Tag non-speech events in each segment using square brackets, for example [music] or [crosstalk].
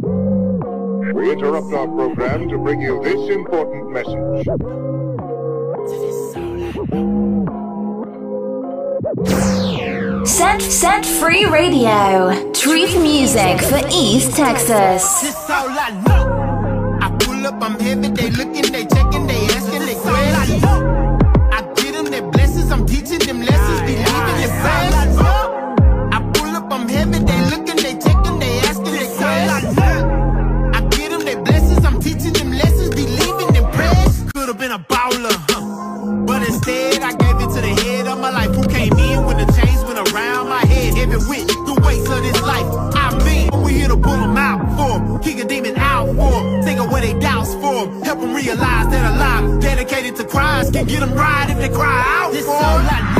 We interrupt our program to bring you this important message. Set Set Free Radio. Truth music for East Texas. This all I know. I pull up, I'm heavy, they looking, they checking, they asking, they questions. I get them their blessings, I'm teaching them lessons, believing in fast. Realize that a life dedicated to Christ can get them right if they cry out this for 'em.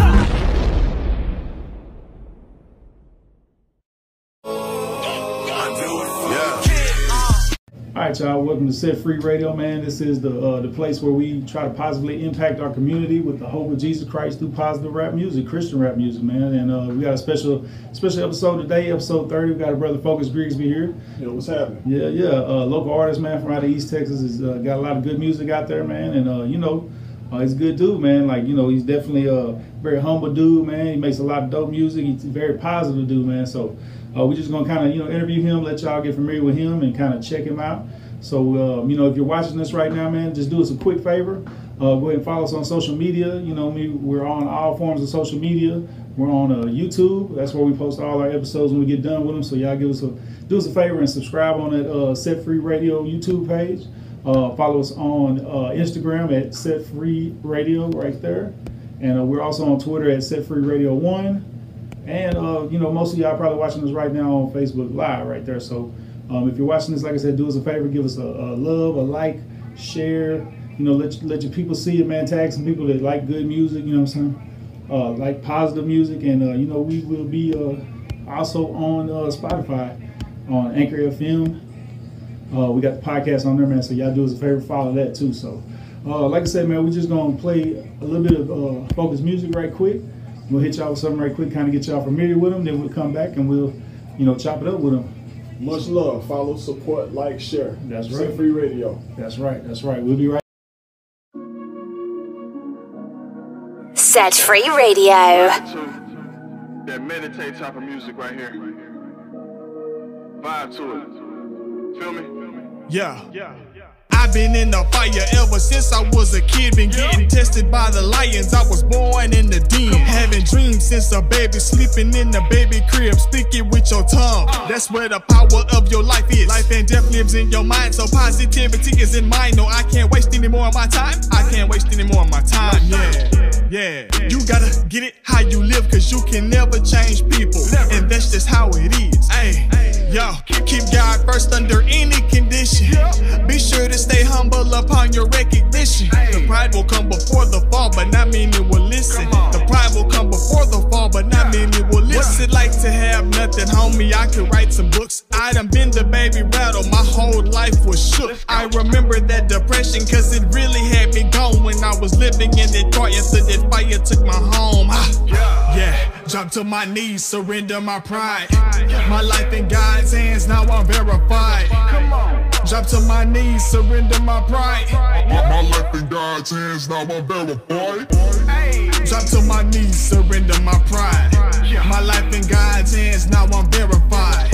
Right, y'all. Welcome to Set Free Radio, man. This is the uh, the place where we try to positively impact our community with the hope of Jesus Christ through positive rap music, Christian rap music, man. And uh, we got a special special episode today, episode 30. We got a brother Focus Grigsby here. Yo, what's happening? Yeah, yeah. Uh, local artist, man, from out of East Texas. Has uh, got a lot of good music out there, man. And uh, you know, uh, he's a good dude, man. Like you know, he's definitely a very humble dude, man. He makes a lot of dope music. He's a very positive dude, man. So uh, we're just gonna kind of you know interview him, let y'all get familiar with him, and kind of check him out. So um, you know, if you're watching this right now, man, just do us a quick favor. Uh, go ahead and follow us on social media. You know, me, we're on all forms of social media. We're on uh, YouTube. That's where we post all our episodes when we get done with them. So y'all give us a do us a favor and subscribe on that uh, Set Free Radio YouTube page. Uh, follow us on uh, Instagram at Set Free Radio right there, and uh, we're also on Twitter at Set Free Radio One. And uh, you know, most of y'all probably watching this right now on Facebook Live right there. So um, if you're watching this, like I said, do us a favor, give us a, a love, a like, share. You know, let let your people see it, man. Tag some people that like good music. You know what I'm saying? Uh, like positive music, and uh, you know, we will be uh, also on uh, Spotify, on Anchor FM. Uh, we got the podcast on there, man. So y'all do us a favor, follow that too. So, like I said, man, we're just gonna play a little bit of focus music right quick. We'll hit y'all with something right quick, kind of get y'all familiar with them. Then we'll come back and we'll, you know, chop it up with them. Much love. Follow, support, like, share. That's Set right. Free Radio. That's right. That's right. We'll be right. Set Free Radio. that meditate type of music right here. Vibe to it. Feel me? Yeah. Yeah. I've been in the fire ever since I was a kid. Been getting tested by the lions. I was born in the den. Having dreams since a baby, sleeping in the baby crib. Speaking with your tongue. That's where the power of your life is. Life and death lives in your mind. So positivity is in mind. No, I can't waste any more of my time. I can't waste any more of my time. Yeah. Yeah. You gotta get it how you live, cause you can never change people. And that's just how it is. Hey, yo, keep God first under any condition. Be sure to stay humble upon your recognition. The pride will come before the fall, but not many will listen. The pride will come before the fall, but not many will listen. What's it like to have nothing, homie? I could write some books. I done been the baby rattle, my whole life was shook. I remember that depression, cause it really had me gone when I was living in Detroit until that fire took my home. Ah, yeah, drop to my knees, surrender my pride. My life in God's hands, now I'm verified. Drop to my knees, surrender my pride. My, my life in God's hands, now I'm verified. Drop to my knees, surrender my pride. My life in God's hands, now I'm verified.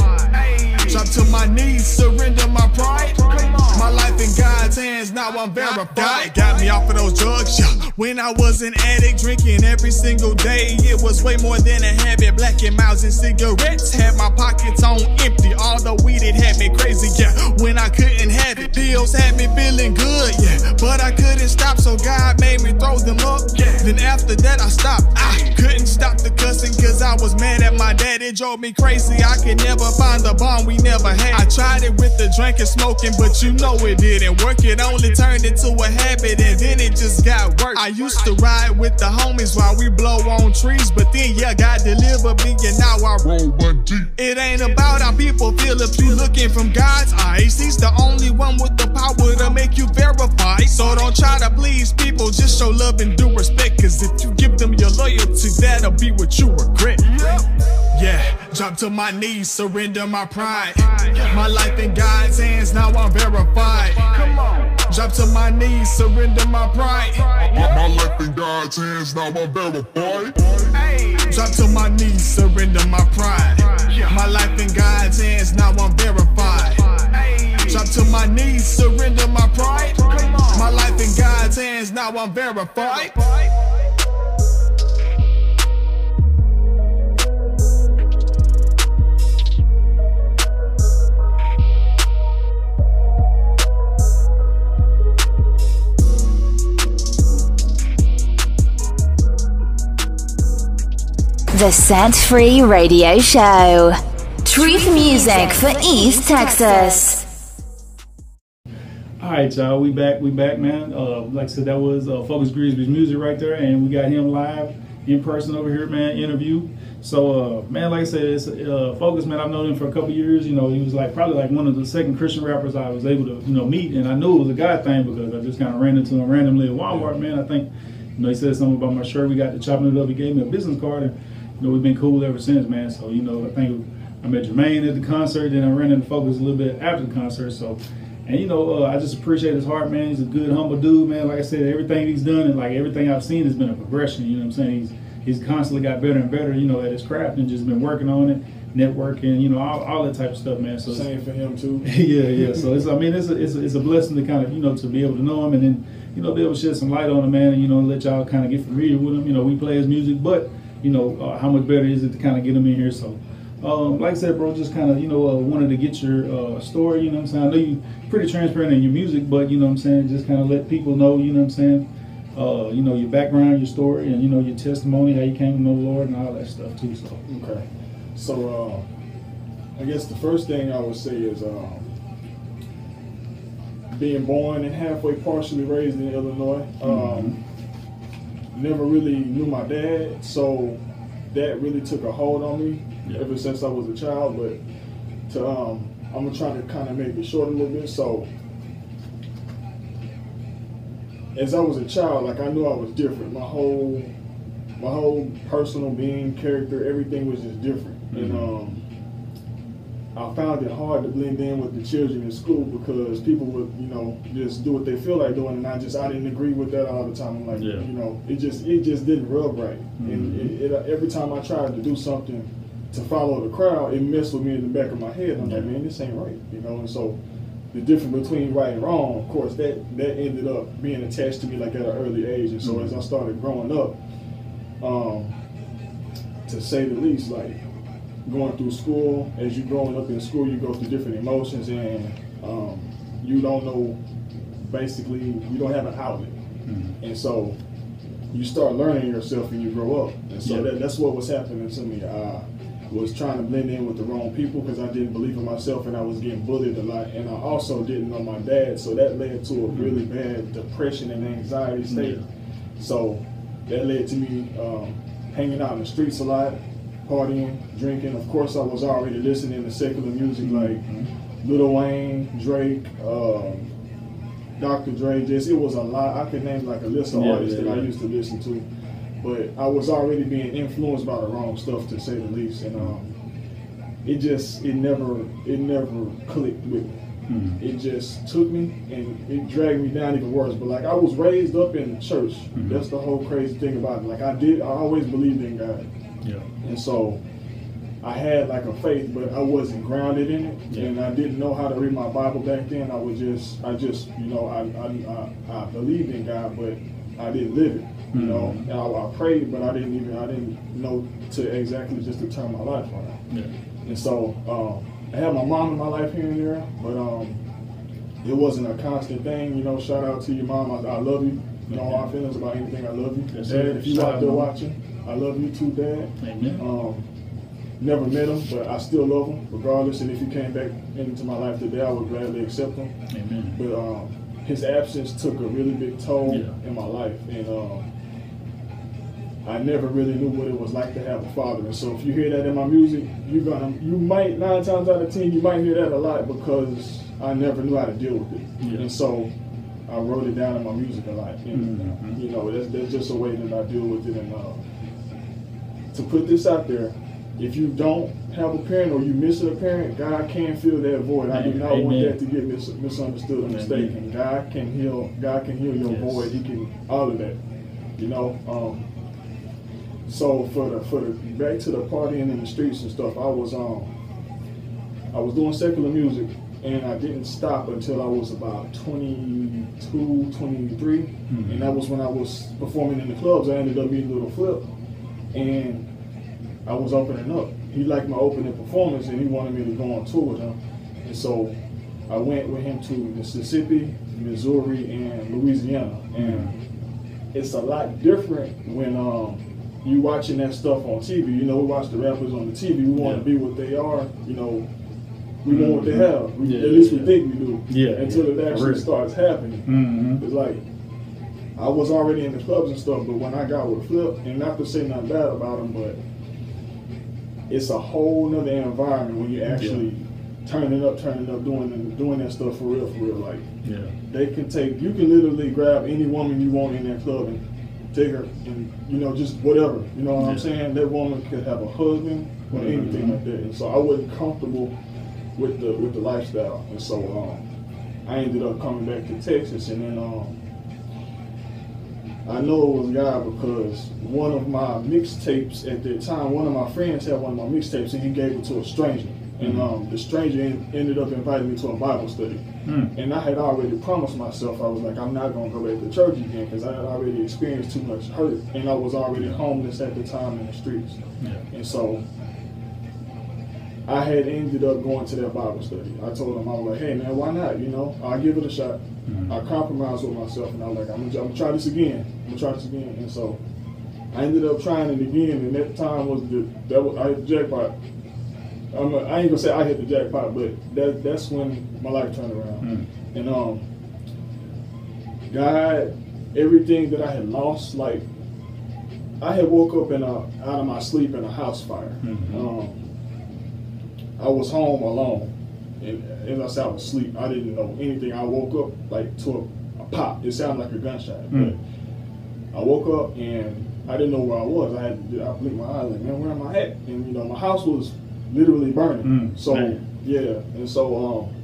Drop to my knees, surrender my pride. My life in God's hands, now I'm verified. God got me off of those drugs, yeah. When I was an addict, drinking every single day, it was way more than a habit. Black and miles and cigarettes had my pockets on empty. All the weed it had me crazy, yeah. When I couldn't have it, pills had me feeling good, yeah. But I couldn't stop, so God made me throw them up. Then after that, I stopped. I couldn't stop the cussing, cause I was mad at my dad. It drove me crazy. I could never find the bond we never had. I tried it with the drinking, smoking, but you know it didn't work. It only turned into a habit, and then it just got worse. I used to ride with the homies while we blow on trees, but then yeah, God delivered me, and now I roll one deep. It ain't ain't about how people feel if you looking from God's eyes. He's the only one with the power to make you verify. So don't try to please people, just show love and do respect. Cause if you give them your loyalty, that'll be what you regret. Mm-hmm. Yeah, drop to my knees, surrender my pride. My life in God's hands, now I'm verified. Drop to my knees, surrender my pride. My life in God's hands, now I'm verified. Drop to my knees, surrender my pride. My life in God's hands, now I'm verified. Drop to my knees, surrender my pride. My life in God's hands, now I'm verified. The Set Free Radio Show. Truth music for East Texas. All right, y'all. We back. We back, man. Uh, like I said, that was uh, Focus Grigsby's music right there, and we got him live in person over here, man. Interview. So, uh, man, like I said, it's uh, Focus, man. I've known him for a couple years. You know, he was like probably like one of the second Christian rappers I was able to, you know, meet, and I knew it was a God thing because I just kind of ran into him randomly at Walmart, man. I think, you know, he said something about my shirt. We got the chopping it up. He gave me a business card, and you know, we've been cool ever since, man. So, you know, I think I met Jermaine at the concert, then I ran into Focus a little bit after the concert. So, and you know, uh, I just appreciate his heart, man. He's a good, humble dude, man. Like I said, everything he's done and like everything I've seen has been a progression. You know what I'm saying? He's he's constantly got better and better, you know, at his craft and just been working on it, networking, you know, all, all that type of stuff, man. So Same for him too. [laughs] yeah, yeah. So it's, I mean, it's a, it's, a, it's a blessing to kind of, you know, to be able to know him and then, you know, be able to shed some light on him, man, and, you know, let y'all kind of get familiar with him. You know, we play his music, but, you know, uh, how much better is it to kind of get them in here? So, um, like I said, bro, just kind of, you know, uh, wanted to get your uh, story, you know what I'm saying? I know you pretty transparent in your music, but, you know what I'm saying, just kind of let people know, you know what I'm saying, uh, you know, your background, your story, and, you know, your testimony, how you came to know the Lord and all that stuff, too. So, Okay. So uh, I guess the first thing I would say is um, being born and halfway partially raised in Illinois. Um, never really knew my dad, so that really took a hold on me Yeah. ever since I was a child. But to um, I'm gonna try to kind of make it short a little bit. So as I was a child, like I knew I was different. My whole my whole personal being, character, everything was just different. And um, I found it hard to blend in with the children in school because people would, you know, just do what they feel like doing, and I just I didn't agree with that all the time. I'm like, Yeah. you know, it just it just didn't rub right. And mm-hmm. it, it, uh, every time I tried to do something to follow the crowd, it messed with me in the back of my head. I'm like, man, this ain't right, you know. And so the difference between right and wrong, of course, that that ended up being attached to me like at an early age. And so mm-hmm. as I started growing up, um, to say the least, like going through school, as you're growing up in school, you go through different emotions and um, you don't know, basically, you don't have an outlet. And so you start learning yourself and you grow up. And so Yeah. that, that's what was happening to me. I was trying to blend in with the wrong people because I didn't believe in myself and I was getting bullied a lot. And I also didn't know my dad, so that led to a really bad depression and anxiety state. So that led to me um, hanging out in the streets a lot, partying, drinking. Of course, I was already listening to secular music like Lil Wayne, Drake, um, Dr. Dre. Just it was a lot. I could name like a list of Yeah, artists yeah, that I used to listen to, but I was already being influenced by the wrong stuff to say the least, and um, it just it never it never clicked with me. It just took me and it dragged me down even worse. But like I was raised up in church. That's the whole crazy thing about it. Like I did, I always believed in God, yeah. and so I had like a faith, but I wasn't grounded in it, Yeah. and I didn't know how to read my Bible back then. I was just, I just, you know, I I, I, I believed in God, but I didn't live it. You know, and I, I prayed, but I didn't even, I didn't know to exactly just to turn my life around. Yeah. And so um, I had my mom in my life here and there, but um, it wasn't a constant thing. You know, shout out to your mom. I, I love you. You know I feelings about anything. I love you. Yes, Dad, if you out, there watching, I love you too, Dad. Amen. Um, never met him, but I still love him regardless. And if he came back into my life today, I would gladly accept him. Amen. But um, his absence took a really big toll Yeah. in my life, and um, I never really knew what it was like to have a father. And so if you hear that in my music, you're gonna you might nine times out of ten you might hear that a lot because I never knew how to deal with it. Yeah. And so I wrote it down in my music a lot. And Mhm. you know, that's that's just a way that I deal with it and uh, to put this out there, if you don't have a parent or you miss a parent, God can fill that void. I do not want that to get mis- misunderstood or Amen. mistaken. God can heal. God can heal your Yes. void. He can all of that. You know. Um, so for the for the back to the partying in the streets and stuff, I was um I was doing secular music and I didn't stop until I was about 22, 23. Mhm. And that was when I was performing in the clubs. I ended up meeting Little Flip and I was opening up. He liked my opening performance and he wanted me to go on tour with him. And so I went with him to Mississippi, Missouri, and Louisiana. And it's a lot different when um, you watching that stuff on TV. You know, we watch the rappers on the TV. We want Yeah. to be what they are. You know, we want what they have. We, Yeah, at least yeah. we think we do. Yeah, Until yeah. it actually starts happening. Mm-hmm. It's like I was already in the clubs and stuff, but when I got with Flip, and not to say nothing bad about him, but it's a whole nother environment when you actually turning up, turning up, doing doing that stuff for real, for real. Like Yeah. they can take, you can literally grab any woman you want in that club and take her, and you know, just whatever. You know what I'm saying? That woman could have a husband or Mhm. anything like that. And so I wasn't comfortable with the with the lifestyle, and so um, I ended up coming back to Texas, and then um, I know it was God because one of my mixtapes at that time, one of my friends had one of my mixtapes, and he gave it to a stranger, and um, the stranger en- ended up inviting me to a Bible study. Mm. And I had already promised myself, I was like, I'm not going to go back to church again because I had already experienced too much hurt. And I was already homeless at the time in the streets. Yeah. And so I had ended up going to that Bible study. I told him, I was like, hey man, why not? You know, I'll give it a shot. Mhm. I compromised with myself and I was like, I'm gonna, I'm gonna try this again. I'm gonna try this again. And so I ended up trying it again. And that time was the, that was, I hit the jackpot. I'm a, I ain't gonna say I hit the jackpot, but that that's when my life turned around. Mm. And um, God, everything that I had lost, like I had woke up in a out of my sleep in a house fire. Mhm. Um, I was home alone, and as I said, I was asleep. I didn't know anything. I woke up like to a, a pop. It sounded like a gunshot, Mm. but I woke up and I didn't know where I was. I had to, I blinked my eyes like, man, where am I at? And you know, my house was literally burning. Mm, so man. yeah, and so um,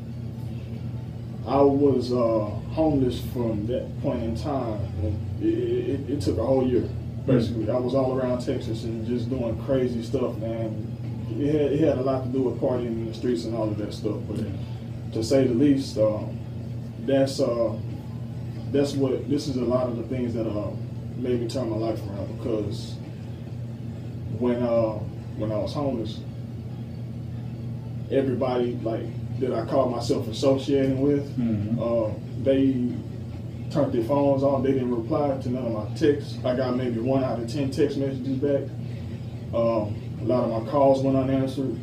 I was uh, homeless from that point in time. And it, it, it took a whole year, basically. I was all around Texas and just doing crazy stuff, man. It had, it had a lot to do with partying in the streets and all of that stuff. But to say the least, um, that's uh, that's what this is a lot of the things that uh, made me turn my life around because when uh, when I was homeless, everybody like that I called myself associating with, Mhm. uh, they turned their phones off. They didn't reply to none of my texts. I got maybe one out of ten text messages back. Um, a lot of my calls went unanswered.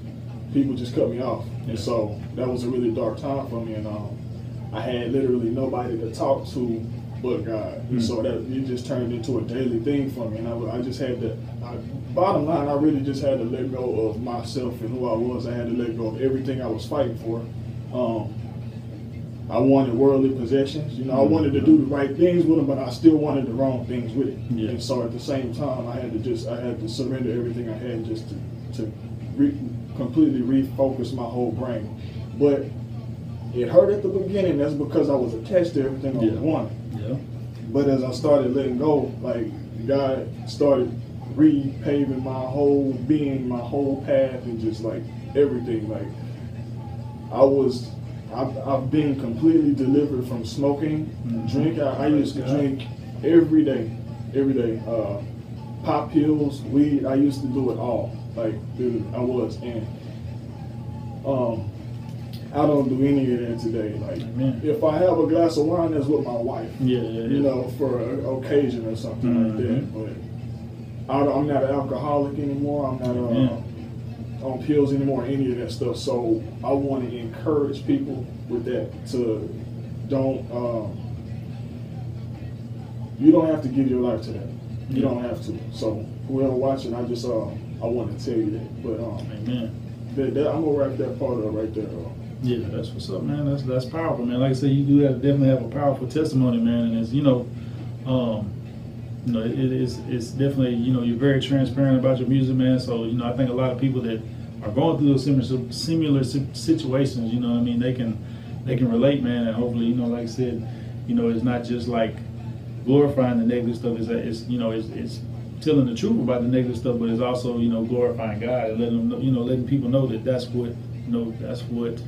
People just cut me off, and so that was a really dark time for me. And um, I had literally nobody to talk to but God. And Mm. so that it just turned into a daily thing for me. And I, I just had to. I, bottom line, I really just had to let go of myself and who I was. I had to let go of everything I was fighting for. Um, I wanted worldly possessions. You know, I wanted to do the right things with them, but I still wanted the wrong things with it. Yeah. And so at the same time, I had to just I had to surrender everything I had just to to re, completely refocus my whole brain. But it hurt at the beginning. That's because I was attached to everything I Yeah. wanting. Yeah. But as I started letting go, like God started repaving my whole being, my whole path, and just like everything. Like I was, I've, I've been completely delivered from smoking, Mhm. drink. I, I used to drink every day, every day. Uh, pop pills, weed. I used to do it all. Like dude, I was, and um, I don't do any of that today. Like Amen. if I have a glass of wine, that's with my wife Yeah, yeah, yeah. you know, for an occasion or something like that. But I, I'm not an alcoholic anymore. I'm not uh, Yeah. On pills anymore, any of that stuff. So I want to encourage people with that to don't. Um, you don't have to give your life to that. You don't have to. So whoever watching, I just uh, I want to tell you that. But um, Amen. that, that, I'm gonna wrap that part up right there. Uh, Yeah, that's what's up, man. That's that's powerful, man. Like I said, you do have, definitely have a powerful testimony, man. And it's you know, um, you know, it, it is it's definitely you know you're very transparent about your music, man. So you know, I think a lot of people that are going through those similar similar situations, you know, what I mean, they can they can relate, man. And hopefully, you know, like I said, you know, it's not just like glorifying the negative stuff. It's, it's you know, it's, it's telling the truth about the negative stuff, but it's also you know glorifying God and letting them know, you know letting people know that that's what you know that's what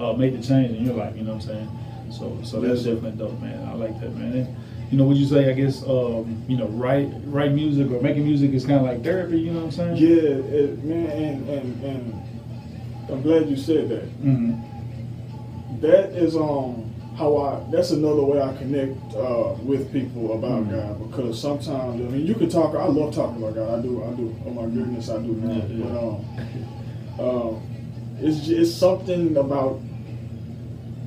uh, made the change in your life. You know what I'm saying? So so that's definitely dope, man. I like that, man. And, you know, would you say I guess um, you know write write music or making music is kind of like therapy? You know what I'm saying? yeah, it, man, and, and and I'm glad you said that. hmm that is um how I that's another way I connect uh, with people about Mhm. God because sometimes I mean you can talk I love talking about God I do I do oh my goodness I do now Yeah, yeah. but um um it's it's something about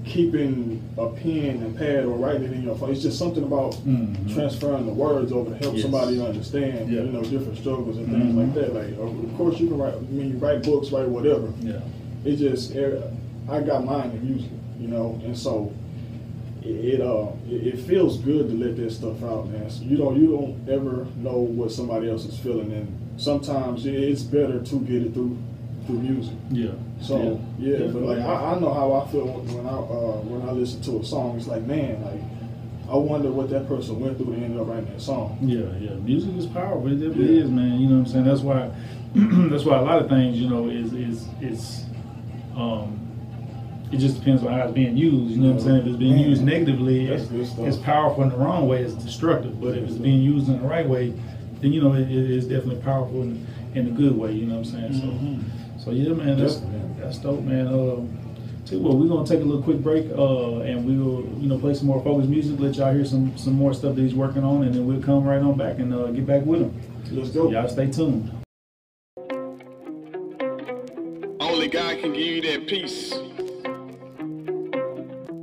keeping a pen and pad or writing it in your phone it's just something about Mhm. transferring the words over to help Yes. somebody understand Yeah. you know different struggles and things Mhm. like that like of course you can write I mean you write books write whatever Yeah. it just, I got mine in music, you know, and so it, it uh it, it feels good to let that stuff out, man. So you don't you don't ever know what somebody else is feeling, and sometimes it's better to get it through through music. Yeah. So yeah, but like I, I know how I feel when I uh, when I listen to a song. It's like man, like I wonder what that person went through to end up writing that song. Yeah, yeah. Music is powerful. It definitely Yeah. is, man. You know what I'm saying? That's why [clears throat] that's why a lot of things, you know, is is is um it just depends on how it's being used. You know what I'm saying? If it's being used negatively, it's, it's powerful in the wrong way, it's destructive. But if it's being used in the right way, then you know it, it is definitely powerful in, in a good way. You know what I'm saying? So, so yeah, man, that's Definitely. that's dope, man. Um, tell you what, we're gonna take a little quick break, uh, and we will, you know, play some more focus music, let y'all hear some some more stuff that he's working on, and then we'll come right on back and uh, get back with him. Let's go. Y'all stay tuned. Only God can give you that peace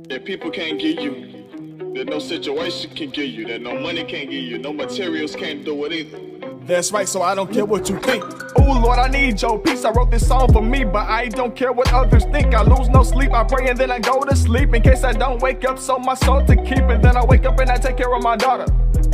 that people can't give you, that no situation can give you, that no money can give you, no materials can't do it either. That's right, so I don't care what you think. Oh Lord, I need your peace. I wrote this song for me, but I don't care what others think. I lose no sleep. I pray and then I go to sleep in case I don't wake up. So my soul to keep, and then I wake up and I take care of my daughter.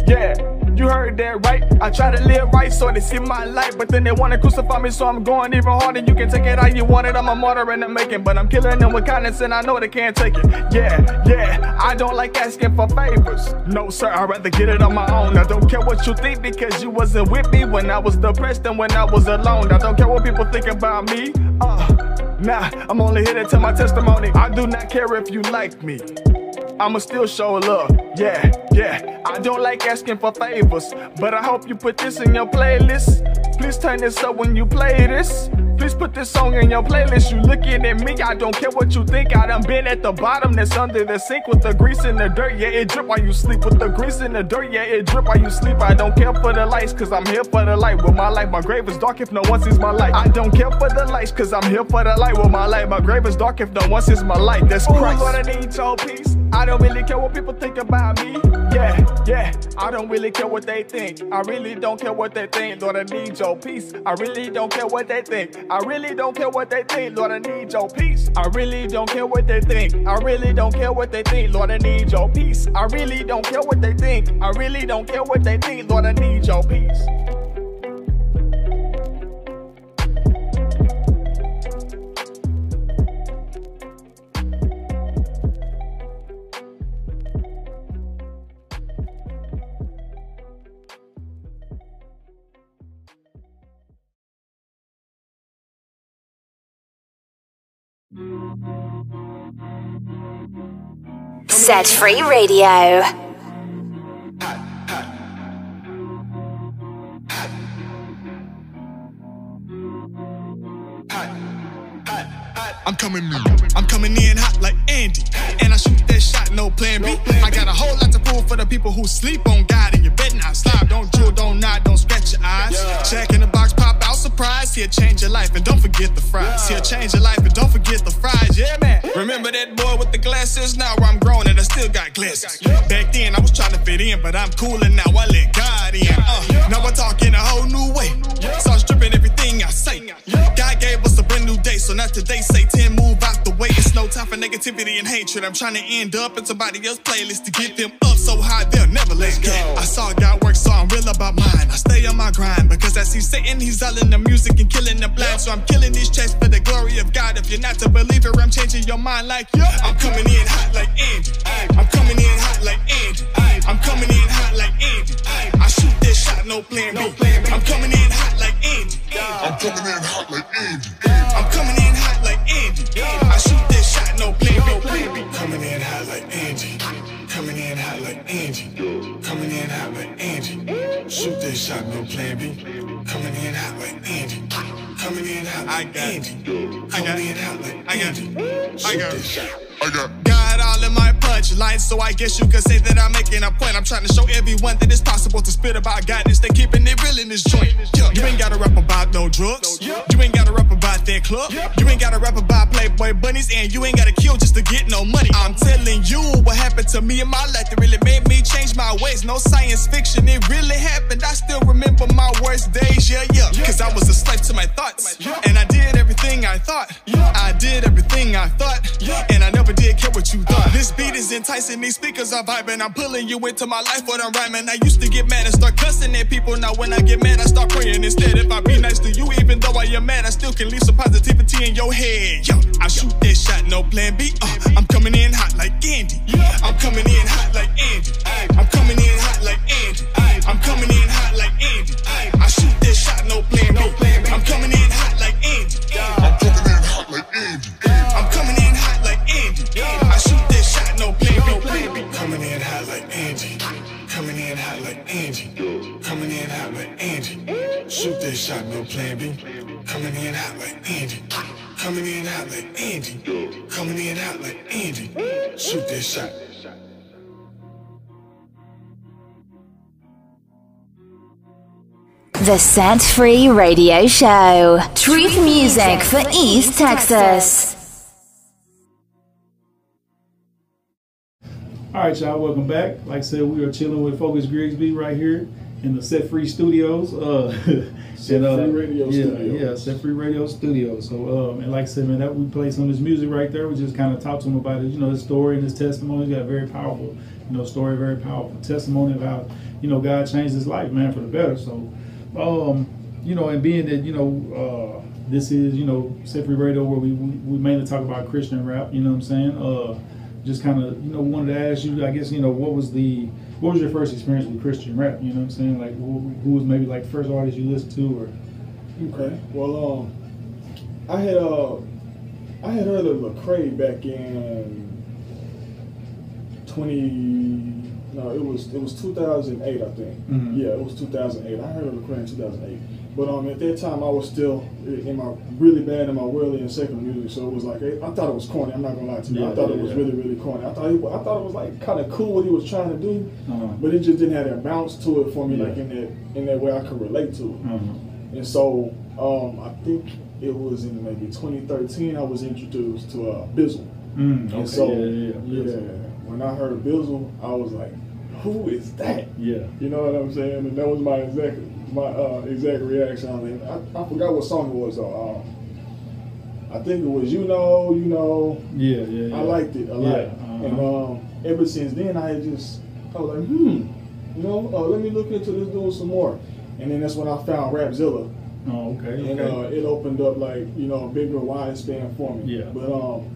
Yeah, you heard that right. I try to live right so they see my life. but then they wanna crucify me, so I'm going even harder. You can take it how you want it. I'm a martyr and I'm making, but I'm killing them with kindness, and I know they can't take it. Yeah, yeah, I don't like asking for favors. No, sir, I'd rather get it on my own. I don't care what you think because you wasn't with me when I was depressed and when I was alone. I don't care what people think about me. Uh, nah, I'm only here to tell my testimony. I do not care if you like me. I'ma still show love. Yeah, yeah. I don't like asking for favors, but I hope you put this in your playlist. Please turn this up when you play this. Please put this song in your playlist. You looking at me, I don't care what you think. I done been at the bottom, that's under the sink with the grease in the dirt. Yeah, it drip while you sleep with the grease in the dirt. Yeah, it drip while you sleep. I don't care for the lights, cause I'm here for the light. With my light, my grave is dark if no one sees my light. I don't care for the lights, cause I'm here for the light. With my light, my grave is dark if no one sees my light. That's Christ. Lord, I need your peace. I don't really care what people think about me. Yeah, yeah, I don't really care what they think. I really don't care what they think. Lord, I need your peace. I really don't care what they think. I really don't care what they think. Lord, I need your peace. I really don't care what they think. I really don't care what they think. Lord, I need your peace. I really don't care what they think. I really don't care what they think. Lord, I need your peace. Set Free Radio. I'm coming in. I'm coming in hot like Andy. And I shoot that shot, no plan B. I got a whole lot to prove for the people who sleep on God. And you bet not slide. Don't drool, don't nod, don't scratch your eyes. Check he'll change your life, and don't forget the fries. He'll change your life, and don't forget the fries, yeah, man. Remember that boy with the glasses? Now I'm grown and I still got glasses. Back then, I was trying to fit in, but I'm cooler now I let God in. Uh, now I talk in a whole new way. So I'm stripping everything I say. God gave us a brand new day, so not today, say 10, move out way. It's no time for negativity and hatred. I'm trying to end up in somebody else's playlist to get them up so high they'll never let go. I saw God work, so I'm real about mine. I stay on my grind because I see Satan, he's all in the music and killing the blind. So I'm killing these tracks for the glory of God. If you're not a believer, I'm changing your mind like I'm coming in hot like Andy. I'm coming in hot like Andy. I'm coming in hot like Andy. I shoot that shot, no plan B. I'm coming in hot like Andy. I'm coming in hot like Andy. I'm coming in hot like Andy. I shoot this shot, no plan B. Coming in hot like Angie. Coming in hot like Angie. Coming in hot like Angie. Shoot this shot, no plan B. Coming in hot like Andy. Coming in hot like Andy. Coming in hot like Andy. Shoot that shot. I got Got all in my punchlines, so I guess you could say that I'm making a point. I'm trying to show everyone that it's possible to spit about guidance. They keeping it real in this joint. Yeah, You ain't gotta rap about no drugs. You ain't gotta rap about that club. You ain't gotta rap about Playboy bunnies, and you ain't gotta kill just to get no money. I'm telling you what happened to me in my life that really made me change my ways. No science fiction, it really happened. I still remember my worst days, yeah, yeah. Cause I was a slave to my thoughts, and I did everything I thought. I did everything I thought, and I This beat is enticing, these speakers are vibing. I'm pulling you into my life what I'm rhyming. I used to get mad and start cussing at people. Now when I get mad, I start praying instead. If I be nice to you, even though I am mad, I still can leave some positivity in your head. Yo, I shoot that shot, no plan B. Uh, I'm coming in hot like Andy. I'm coming in hot like Andy. I'm coming in hot like Andy. I'm coming in hot like Andy. I shoot that shot, no plan B. I'm coming in hot like Andy. I'm coming in hot like Andy. I'm coming in hot like Andy. I shoot that Andy. Shoot that shot, no plan B. Coming in hot like Andy. Coming in hot like Andy. Coming in hot like Andy. Shoot that shot. The Set Free Radio Show. Truth music for East Texas. All right, y'all, welcome back. Like I said, we are chilling with Focus Grigsby right here in the Set Free Studios. Uh, [laughs] Set Free Radio yeah, Studios. Yeah, Set Free Radio Studios. So, um, and like I said, man, that we played some of his music right there. We just kind of talked to him about it, you know, his story and his testimony. He's got a very powerful, you know, story, very powerful testimony of how, you know, God changed his life, man, for the better. So, um, you know, and being that, you know, uh, this is, you know, Set Free Radio where we, we, we mainly talk about Christian rap, you know what I'm saying? Uh, just kind of, you know, wanted to ask you, I guess, you know, what was the, what was your first experience with Christian rap? You know what I'm saying? Like, who, who was maybe like the first artist you listened to, or Okay. Well, um, I had uh, I had heard of Lecrae back in twenty. No, it was it was two thousand eight, I think. Mhm. Yeah, it was two thousand eight. I heard of Lecrae in two thousand eight. But um, at that time, I was still in my really bad in my worldly and secular music, so it was like I thought it was corny. I'm not gonna lie to you. Yeah, I thought it was yeah. really really corny. I thought it, I thought it was like kind of cool what he was trying to do, Uh-huh. but it just didn't have that bounce to it for me, Yeah. like in that in that way I could relate to it. uh-huh. And so um, I think it was in maybe 2013 I was introduced to uh, Bizzle. Mm, okay, And so yeah, yeah, yeah. yeah, when I heard Bizzle, I was like, who is that? Yeah. You know what I'm saying? And that was my exact my uh, exact reaction. I, mean, I, I forgot what song it was though. Um, I think it was You Know, You Know. Yeah, yeah, yeah. I liked it a Yeah, lot. uh-huh. And um, ever since then, I just, I was like, hmm, you know, uh, let me look into this dude some more. And then that's when I found Rapzilla. Oh, okay, And okay. uh, it opened up like, you know, a bigger wide span for me. Yeah. But um,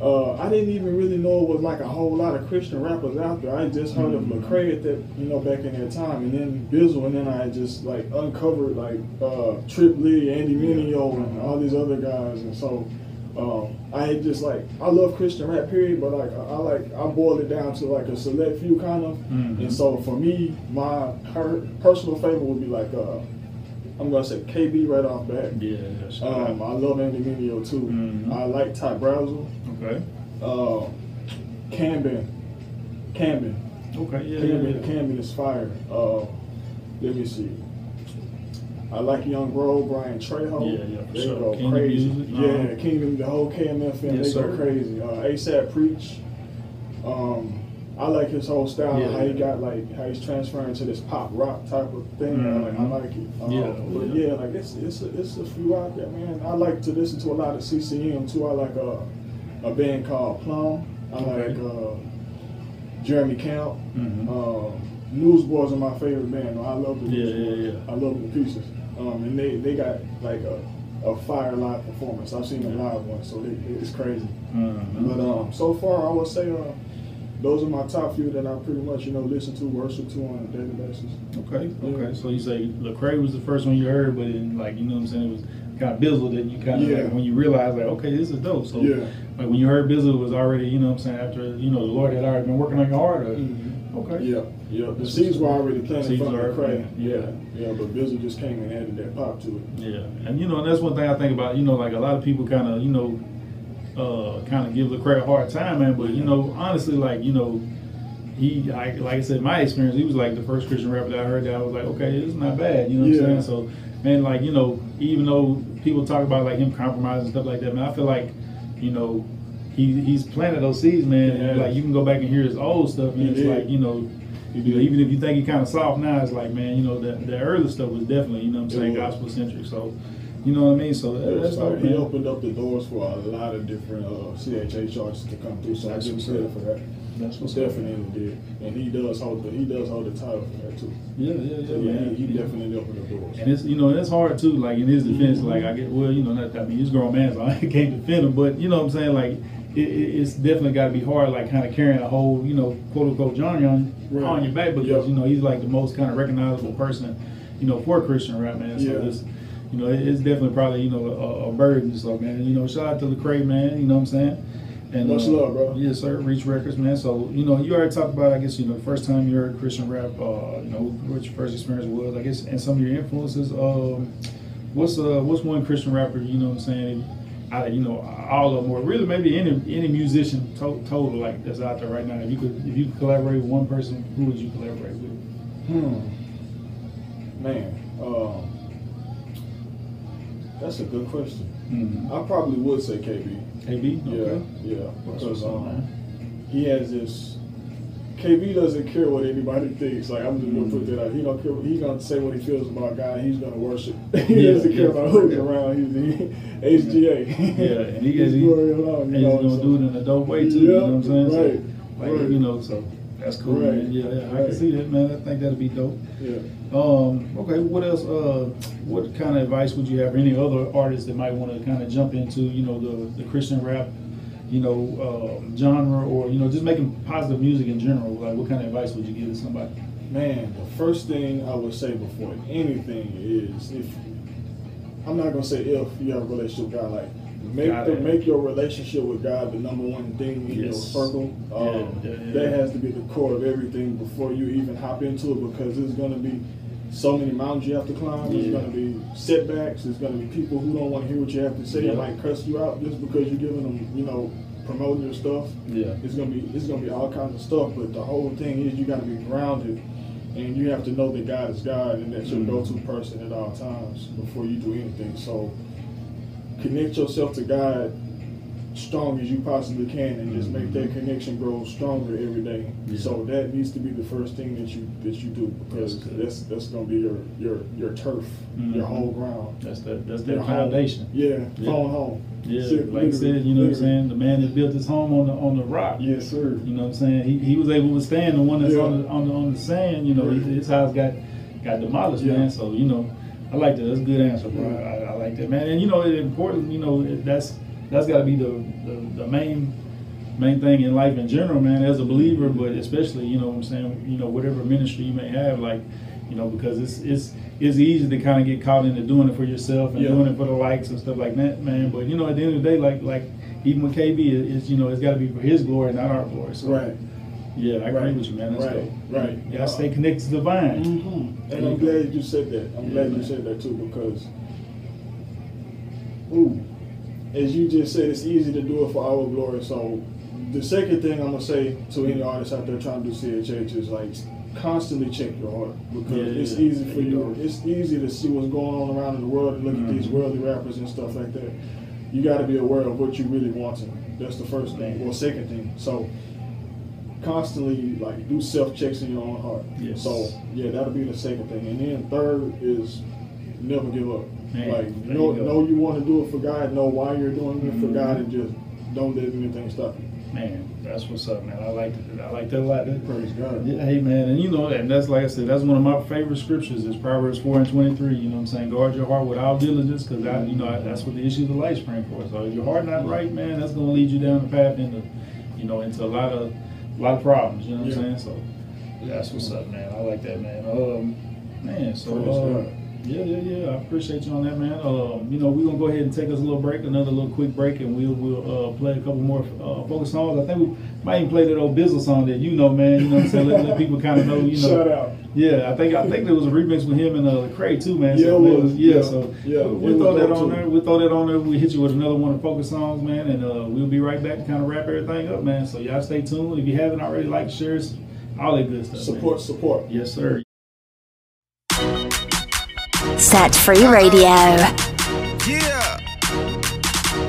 uh, I didn't even really know it was like a whole lot of Christian rappers out there. I just heard Mhm. of Lecrae at that, you know, back in that time, and then Bizzle, and then I just like uncovered like uh, Trip Lee, Andy Mineo, and all these other guys, and so um, I just like I love Christian rap, period, but like I, I like I boiled it down to like a select few kind of, Mhm. and so for me, my per- personal favorite would be like uh, I'm gonna say KB right off bat. yeah. Um, I love Andy Mineo too. Mhm. I like Ty Brasel. Okay. Uh, Camden. Camden. Okay, yeah, Camden, yeah, yeah. Camden is fire. Uh, let me see. I like Young Bro, Bryann Trejo. Yeah, yeah, for they sure. go Kingdom crazy. Music, Yeah, uh-huh. Kingdom, the whole KMF Yes, they sir. go crazy. Uh, ASAP Preach. Um, I like his whole style, Yeah. how he got like how he's transferring to this pop rock type of thing. I, like, I Mhm. like it. Um, Yeah, but yeah. yeah, like it's it's a, it's a few out there, man. I like to listen to a lot of CCM too. I like a a band called Plumb. I like uh, Jeremy Camp. Mhm. Uh, Newsboys are my favorite band. I love the Yeah, Newsboys. yeah, yeah. I love the pieces. Um, and they, they got like a, a fire live performance. I've seen them live once, so they, it's crazy. Mhm. But um, so far, I would say uh, those are my top few that I pretty much you know listen to, worship to on a daily basis. Okay, okay. So you say Lecrae was the first one you heard, but then like you know what I'm saying, it was kind of Bizzle that you kind of like when you realized like okay, this is dope. So Yeah. Like when you heard Bizzle was already you know what I'm saying after you know the Lord had already been working on your heart. Or, Okay. Yeah, yeah. The seeds were already planted Seeds from the already- Yeah, yeah. But Bizzle just came and added that pop to it. Yeah, and you know, and that's one thing I think about. You know, like a lot of people kind of, you know, uh, kind of give Lecrae a hard time, man. But you know, honestly, like you know, he, like, like I said, my experience, he was like the first Christian rapper that I heard that I was like, okay, this is not bad. You know what Yeah. I'm saying? So, man, like you know, even though people talk about like him compromising and stuff like that, man, I feel like, you know. He, he's planted those seeds, man. And like you can go back and hear his old stuff, and it's like you know, you know, even if you think he kind of soft now, it's like, man, you know, the, the early stuff was definitely, you know what I'm saying, gospel centric. So, you know what I mean? So that, that's dope, he opened up the doors for a lot of different uh, CHH artists to come through. So That's I give what's credit for that. That's what's up. definitely did, and he does hold the he does hold the title for that too. Yeah, yeah, yeah, So yeah, he, he definitely opened the doors. And it's you know it's hard too. Like in his defense, like I get well, you know, not I mean he's a grown man, so [laughs] I can't defend him. But you know what I'm saying, like it, it, it's definitely got to be hard, like kind of carrying a whole, you know, quote unquote Johnny on Right. on your back because Yeah. you know he's like the most kind of recognizable person, you know, for Christian rap, man. So Yeah. it's you know it, it's definitely probably you know a, a burden. So man, you know, shout out to Lecrae, man. You know what I'm saying. And, Much uh, love, bro. Yes, sir. Reach Records, man. So you know, you already talked about, I guess, you know, the first time you heard Christian rap. Uh, you know, what your first experience was, I guess, and some of your influences. Um, what's uh, what's one Christian rapper? You know, what I'm saying, I, you know, all of them, or really maybe any any musician to- total like that's out there right now. If you could, if you could collaborate with one person, who would you collaborate with? Hmm. Man, um, that's a good question. Mm-hmm. I probably would say KB. KB. Yeah, Okay. yeah, because um, he has this. KB doesn't care what anybody thinks. Like I'm just gonna put that out. He don't care. He's gonna say what he feels about God. He's gonna worship. [laughs] he Yeah, doesn't care yeah, about who's real. around. He's he, HGA. Yeah, and he [laughs] He's he, alone, and you he's gonna so- do it in a dope way too. you know what I'm saying? So, Right, like right. you know, so that's cool, Right, man. Yeah, yeah, I can see that, man. I think that'll be dope. Yeah. Um, okay, what else? Uh, what kind of advice would you have for any other artists that might want to kind of jump into, you know, the, the Christian rap, you know, um, genre, or you know, just making positive music in general? Like, what kind of advice would you give to somebody? Man, the first thing I would say before anything is if I'm not gonna say if you have a relationship with God, like make the, make your relationship with God the number one thing in your circle. Um, Yeah, yeah, yeah. That has to be the core of everything before you even hop into it because there's gonna be so many mountains you have to climb. There's gonna be setbacks. There's gonna be people who don't want to hear what you have to say. They might cuss you out just because you're giving them, you know, promoting your stuff. Yeah. It's gonna be it's gonna be all kinds of stuff, but the whole thing is you gotta be grounded and you have to know that God is God and that's your Mhm. go-to person at all times before you do anything. So connect yourself to God strong as you possibly can and just make that connection grow stronger every day. Mm-hmm. Yeah. So that needs to be the first thing that you that you do because That's that's that's gonna be your your your turf, your Mhm. whole ground. That's the that's Your their home. foundation. Yeah, Yeah. phone home. Yeah, Sit- like I said, you know what I'm saying. The man that built his home on the on the rock. Yes, sir. You know what I'm saying? He, he was able to withstand the one that's Yeah. on the on the on the sand. You know, his, his house got got demolished, Yeah. man. So you know, I like that. That's a good answer, bro. I, I like that, man. And you know, it's important. You know, it, that's that's got to be the, the the main main thing in life in general, man. As a believer, but especially you know what I'm saying. You know, whatever ministry you may have, like you know, because it's it's it's easy to kind of get caught into doing it for yourself and Yeah. doing it for the likes and stuff like that, man. But you know, at the end of the day, like like even with KB, it's you know, it's got to be for his glory, not our glory. So Right. Yeah, I agree Right. with you, man. That's Right. dope. Right. Yeah, stay connected to the vine. Mm-hmm. And There I'm go. glad you said that. I'm Yeah, glad man. you said that too because, ooh, as you just said, it's easy to do it for our glory. So, the second thing I'm gonna say to any artist out there trying to do CHH is like constantly check your heart because Yeah, it's yeah. easy for There you you. go. It's easy to see what's going on around in the world and look at these Mhm. worldly rappers and stuff like that. You got to be aware of what you really want. to. That's the first thing. Man. Well, second thing. So constantly like do self checks in your own heart. Yes. So yeah, that'll be the second thing, and then third is never give up. Man, like know you know you want to do it for God, know why you're doing it for Mhm. God, and just don't let anything stop you. Man, that's what's up, man. I like that. I like that a lot. That- Praise God. Yeah, hey man, and you know, and that's like I said, that's one of my favorite scriptures is Proverbs four and twenty three. You know what I'm saying? Guard your heart with all diligence, because I, you know, I, that's what the issues of life spring for. So if your heart not right, man, that's gonna lead you down the path into, you know, into a lot of, a lot of problems. You know what Yeah. I'm saying? So that's what's up, man. I like that, man. Um, man, so uh, yeah, yeah, yeah. I appreciate you on that, man. Um, you know, we're gonna go ahead and take us a little break, another little quick break, and we'll we'll uh, play a couple more uh, focus songs. I think we might even play that old Bizzle song that you know, man. You know what I'm saying? Let, let people kind of know, you know. Shout out. Yeah, I think I think there was a remix with him and uh, Lecrae too, man. Yeah, so, it man, was. yeah, Yeah. so Yeah, we'll it throw that on too. there. We'll throw that on there. We hit you with another one of focus songs, man, and uh, we'll be right back to kind of wrap everything up, man. So y'all stay tuned. If you haven't already, like, share, all that good stuff. man. Support, support. Yes, sir. Set Free Radio. Yeah.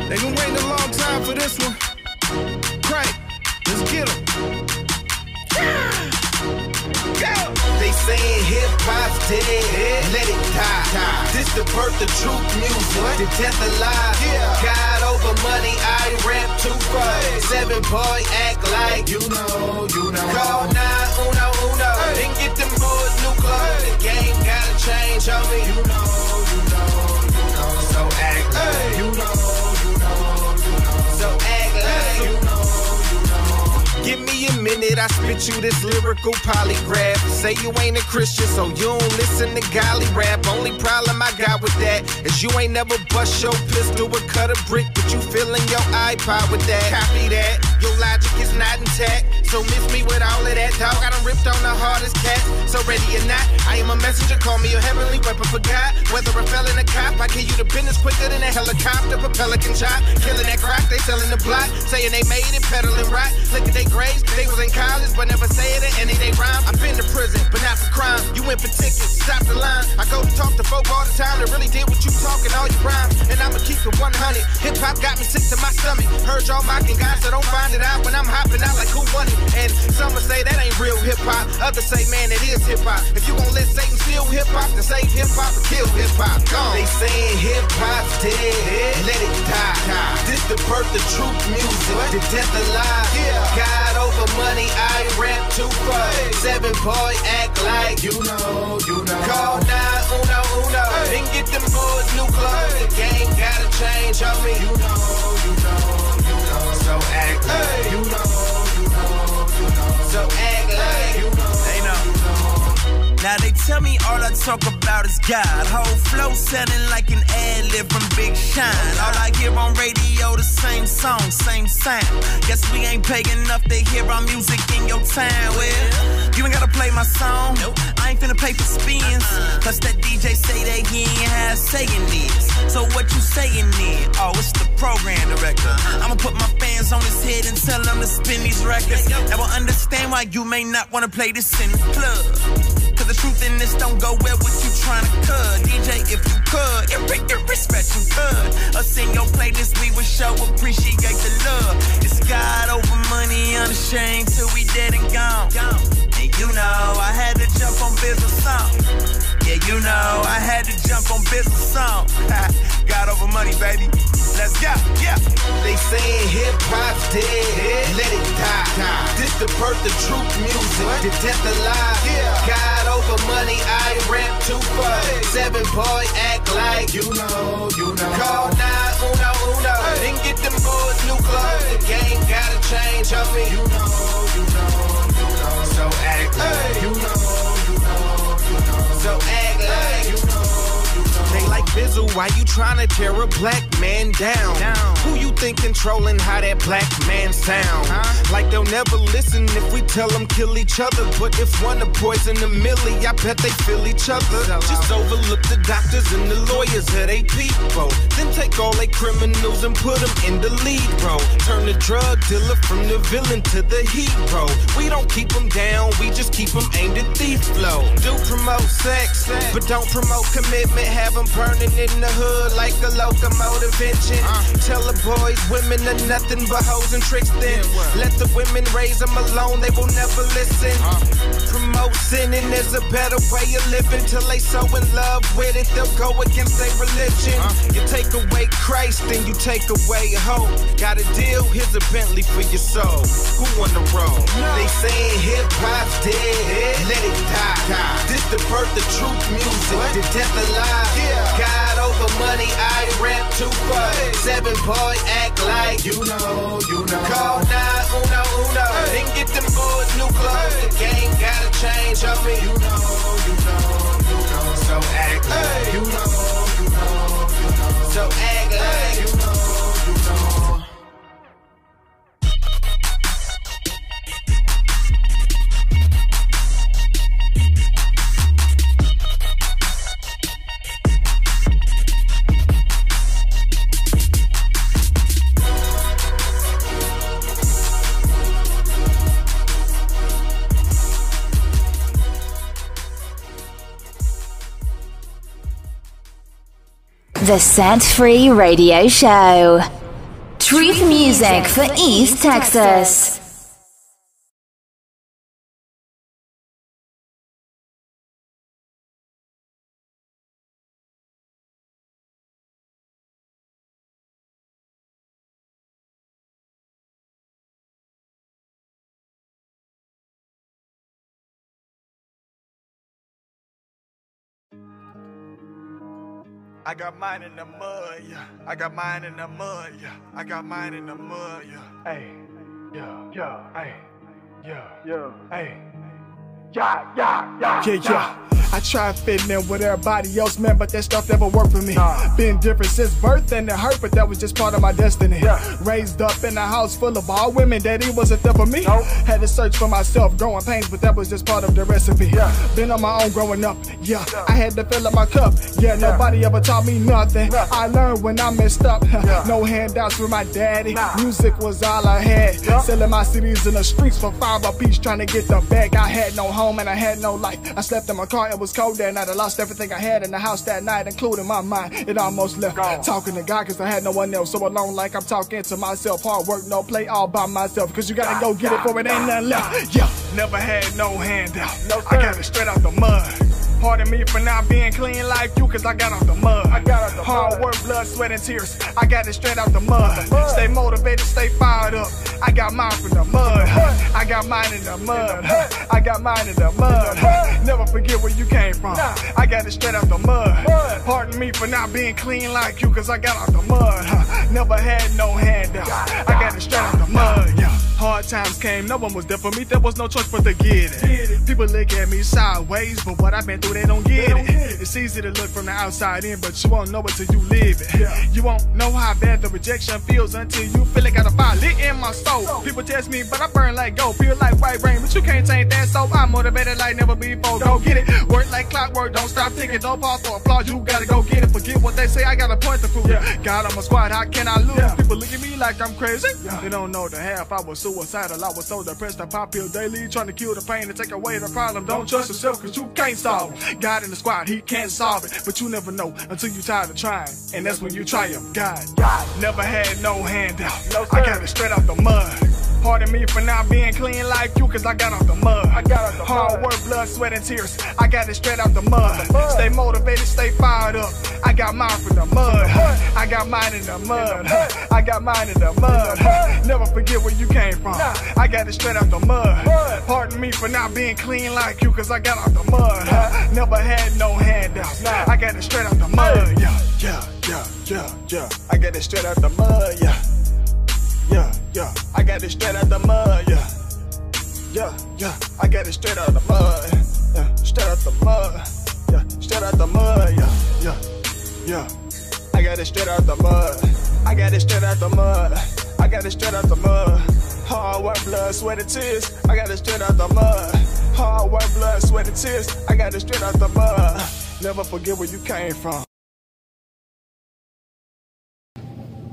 They've been waiting a long time for this one. Crank. Let's get 'em. Saying hip hop's dead, let it die. This the birth of truth music, the death of lies. Yeah. God over money, I rap too far. Seven boy act like you know, you know. Call nine uno uno, then get them boys new clothes. The game gotta change on me. You know, you know, you know. So act like you know, you know, you know. So act like you know. Give me a minute, I spit you this lyrical polygraph. Say you ain't a Christian, so you don't listen to golly rap. Only problem I got with that is you ain't never bust your pistol or cut a brick, but you filling your iPod with that. Copy that, your logic is not intact. So miss me with all of that, dog. I done ripped on the hardest cat. So ready or not, I am a messenger. Call me a heavenly weapon for God. Whether a or a cop, I kill you the business quicker than a helicopter. Propeller can chop. Killing that crack, they selling the block. Saying they made it, peddling rock. Look at they grades, they was in college, but never said it. Any they rhyme. I've been to prison, but not for crime. You went for tickets, stop the line. I go to talk to folk all the time that really did what you talking, all your rhymes. And I'ma keep it 100. Hip hop got me sick to my stomach. Heard y'all mocking guys, so don't find it out when I'm hopping out like who won it. And some will say that ain't real hip hop. Others say, man, it is hip hop. If you gon' let Satan steal hip hop, then save hip hop and kill hip hop. Gone. They saying hip hop's dead, let it die. This the birth of truth music, the death of lies. God over money, I rap too far. Seven boy act like you know, you know. Call nine uno uno, then get them boys new clothes. The game gotta change on me. You know, you know, you know. So act like you know, you know, you know. So act like you know, they know. Now they tell me all I talk about is God. Whole flow sounding like an ad lib from Big Shine. All I hear on radio, the same song, same sound. Guess we ain't paying enough to hear our music in your town. Well, you ain't gotta play my song. No, I ain't finna pay for spins. Plus that DJ say that he ain't have saying this. So what you saying then? Oh, it's the program director. I'ma put my fans on his head and tell them to spin these records. I will understand why you may not wanna play this in the club. Truth in this don't go well with you trying to cut. DJ, if you could, irre- irrespect you could. Us in your playlist, we would show appreciate the love. It's God over money, unashamed till we dead and gone. And you know, I had to jump on business song. Yeah, you know, I had to jump on business song. [laughs] God over money, baby. Let's go, yeah. They saying hip hop's dead, let it die. This the birth of truth music, the death of lies. God over money, I rap too far. Seven boy act like you know, you know. Call nine uno uno, then get them boys new clothes. The game gotta change on me. You know, you know, you know. So act like know, you know, you know. Act like They like Bizzle, why you tryna tear a black man down? Who you think controlling how that black man sound? Like they'll never listen if we tell them kill each other. But if one to poison a millie, I bet they feel each other. Just overlook the doctors and the lawyers of they people. Then take all they criminals and put them in the lead role. Turn the drug dealer from the villain to the hero. We don't keep them down, we just keep them aimed at thief flow. Do promote sex, but don't promote commitment. Have them burning in the hood like a locomotive engine. Uh. Tell the boys women are nothing but hoes and tricks then. Let the women raise them alone, they will never listen. Uh. Promote sinning, there's a better way of living till they so in love with it, they'll go against their religion. Uh. You take away Christ, then you take away hope. Got a deal, here's a Bentley for your soul. Who on the road? They saying hip hop's dead, let it die. This the birth of truth music, the death alive. God over money, I rap too far. Seven boy act like you know, you know. Call nine uno uno, then get them boys new clothes. The game gotta change on me. You know, you know, you know. So act like you know, you know, you know. So act like you know, The Set Free Radio Show. Truth music for East Texas. I got mine in the mud, yeah. I got mine in the mud, yeah. I got mine in the mud, yeah. Hey, yeah, yeah, hey, yeah, yeah, hey, yeah, yeah, yeah, yeah, yeah. I tried fitting in with everybody else, man, but that stuff never worked for me. Been different since birth and it hurt, but that was just part of my destiny. Raised up in a house full of all women, daddy wasn't there for me. Had to search for myself, growing pains, but that was just part of the recipe. Been on my own growing up, yeah. I had to fill up my cup, yeah. Nobody ever taught me nothing. I learned when I messed up. no handouts from my daddy. Music was all I had. Selling my CDs in the streets for five a piece, trying to get the bag. I had no home and I had no life. I slept in my car, was cold that night. I lost everything I had in the house that night, including my mind. It almost left. Talking to God, cause I had no one else. So alone, like I'm talking to myself. Hard work, no play, all by myself. Cause you gotta go get it for it ain't nothing left. Yeah, never had no handout. No, I got it straight out the mud. Pardon me for not being clean like you, cause I got out the mud. I got out the Hard work, blood, sweat, and tears. I got it straight out the mud. Stay motivated, stay fired up. I got mine from the mud. I got mine in the mud. I got mine in the mud. Never forget where you came from. I got it straight out the mud. Pardon me for not being clean like you, cause I got out the mud. Never had no handout. I got it straight out the mud. Yeah. Hard times came, no one was there for me. There was no choice but to get it. People look at me sideways, but what I've been through, they don't get it. It's easy to look from the outside in, but you won't know it till you live it. You won't know how bad the rejection feels until you feel it got a fire lit in my soul. People test me, but I burn like gold. Feel like white rain, but you can't change that. So I'm motivated like never before. Go get it. Work like clockwork, don't stop thinking. Don't pause for applause. You gotta go get it. Forget what they say. I got a point to prove. God I'm a squad, how can I lose? People look at me like I'm crazy. They don't know the half. I was suicidal. I was so depressed. I pop pills daily, trying to kill the pain and take away the problem. Don't trust yourself, cause you can't solve it. God in the squad, he can't solve it. But you never know until you tired of trying. And that's when you triumph. God, God never had no handout. I got it straight out the mud. Pardon me for not being clean like you, cause I got out the mud. I got out the mud. Hard work, blood, sweat, and tears. I got it straight out the mud. Stay motivated, stay fired up. I got mine from the mud. I got mine in the mud. I got mine in the mud. Never forget where you came from. I got it straight out the mud. Pardon me for not being clean like you, cause I got out the mud. Never had no handouts. I got it straight out the mud. Yeah, yeah, yeah, yeah, yeah. I got it straight out the mud. Yeah yeah, yeah. I got it straight out the mud, yeah. Yeah, yeah. I got it straight out the mud, yeah. Straight out the mud, yeah. Straight out the mud, yeah, yeah, yeah. I got it straight out the mud. I got it straight out the mud. I got it straight out the mud. Hard work, blood, sweat, and tears. I got it straight out the mud. Hard work, blood, sweat, and tears. I got it straight out the mud. Never forget where you came from.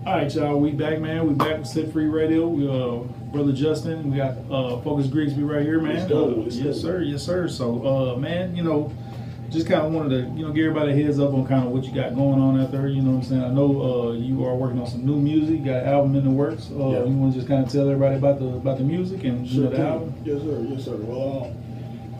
All right, y'all. We back, man. We back with Set Free Radio. We, uh, brother Justin. We got uh, Focus Grigsby right here, man. Let's go, Uh, yes, sir. Yes, sir. So, uh, man, you know, just kind of wanted to, you know, give everybody heads up on kind of what you got going on out there. You know what I'm saying? I know uh, you are working on some new music. You got an album in the works. Uh, Yeah. You want to just kind of tell everybody about the about the music and you know, the album? Yes, sir. Yes, sir. Well, um,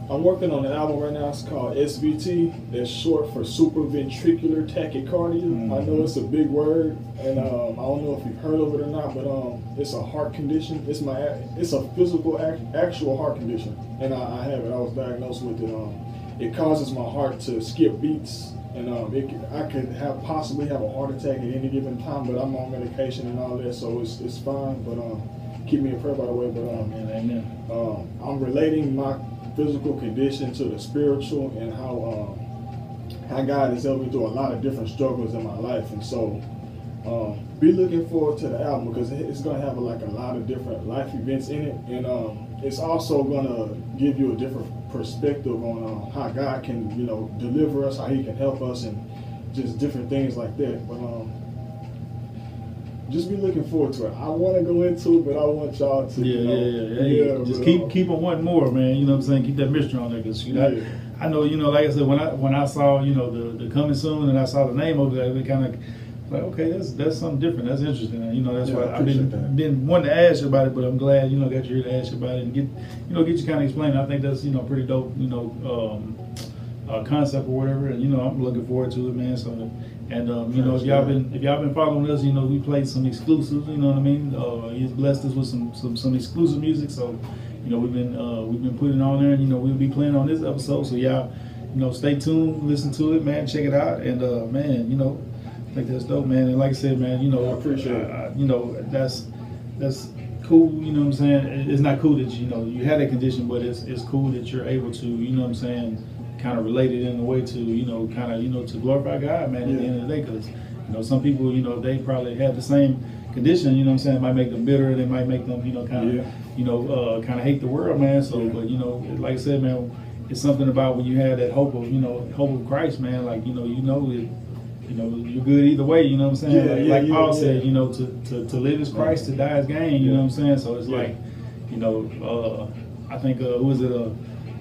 I'm working on an album right now. It's called SVT. That's short for supraventricular tachycardia. I know it's a big word, and um, I don't know if you've heard of it or not, but um, it's a heart condition. It's my it's a physical act, actual heart condition, and I, I have it. I was diagnosed with it. Um, it causes my heart to skip beats. And um, it, I could have possibly have a heart attack at any given time, but I'm on medication and all that, so it's, it's fine. But um, keep me in prayer, by the way. But um, Amen. Amen. um, I'm relating my physical condition to the spiritual and how um, how God has helped me through a lot of different struggles in my life, and so um, be looking forward to the album because it's gonna have like a lot of different life events in it, and um, it's also gonna give you a different perspective on uh, how God can you know deliver us, how He can help us, and just different things like that. But um, just be looking forward to it. I want to go into it, but I want y'all to Yeah, you know, yeah, yeah. Hey, just keep uh, keep on wanting more, man. You know what I'm saying? Keep that mystery on there, cause you know, Yeah. I, I know, you know, like I said, when I when I saw, you know, the the coming soon, and I saw the name of it, it kind of like, okay, that's that's something different. That's interesting. And, you know, that's Yeah, why I've been that. been wanting to ask you about it, but I'm glad, you know, got you here to ask you about it and get, you know, get you kind of explain. I think that's you know pretty dope, you know, um, uh, concept or whatever. And you know, I'm looking forward to it, man. So. And um, you know, if y'all been if y'all been following us, you know, we played some exclusives. You know what I mean? Uh, he's blessed us with some, some some exclusive music. So, you know, we've been uh, we've been putting on there, and you know, we'll be playing on this episode. So y'all, you know, stay tuned, listen to it, man, check it out, and uh, man, you know, I think that's dope, man. And like I said, man, you know, I appreciate it. uh, you know, that's that's cool. You know what I'm saying? It's not cool that you know you had a condition, but it's it's cool that you're able to, you know what I'm saying, kind of relate it in a way to, you know, kind of you know to glorify God, man. At the end of the day, because you know some people, you know, they probably have the same condition. You know what I'm saying? It might make them bitter. They might make them, you know, kind of Yeah. you know, uh, kind of hate the world, man. So, Yeah. but you know, like I said, man, it's something about when you have that hope of, you know, hope of Christ, man. Like you know, you know that, you know, you're good either way. You know what I'm saying? Yeah, like, yeah, like yeah, Paul yeah. said, you know, to, to, to live is Christ, to die is gain. You know what I'm saying? So it's Yeah. like, you know, uh, I think uh, who was it? Uh,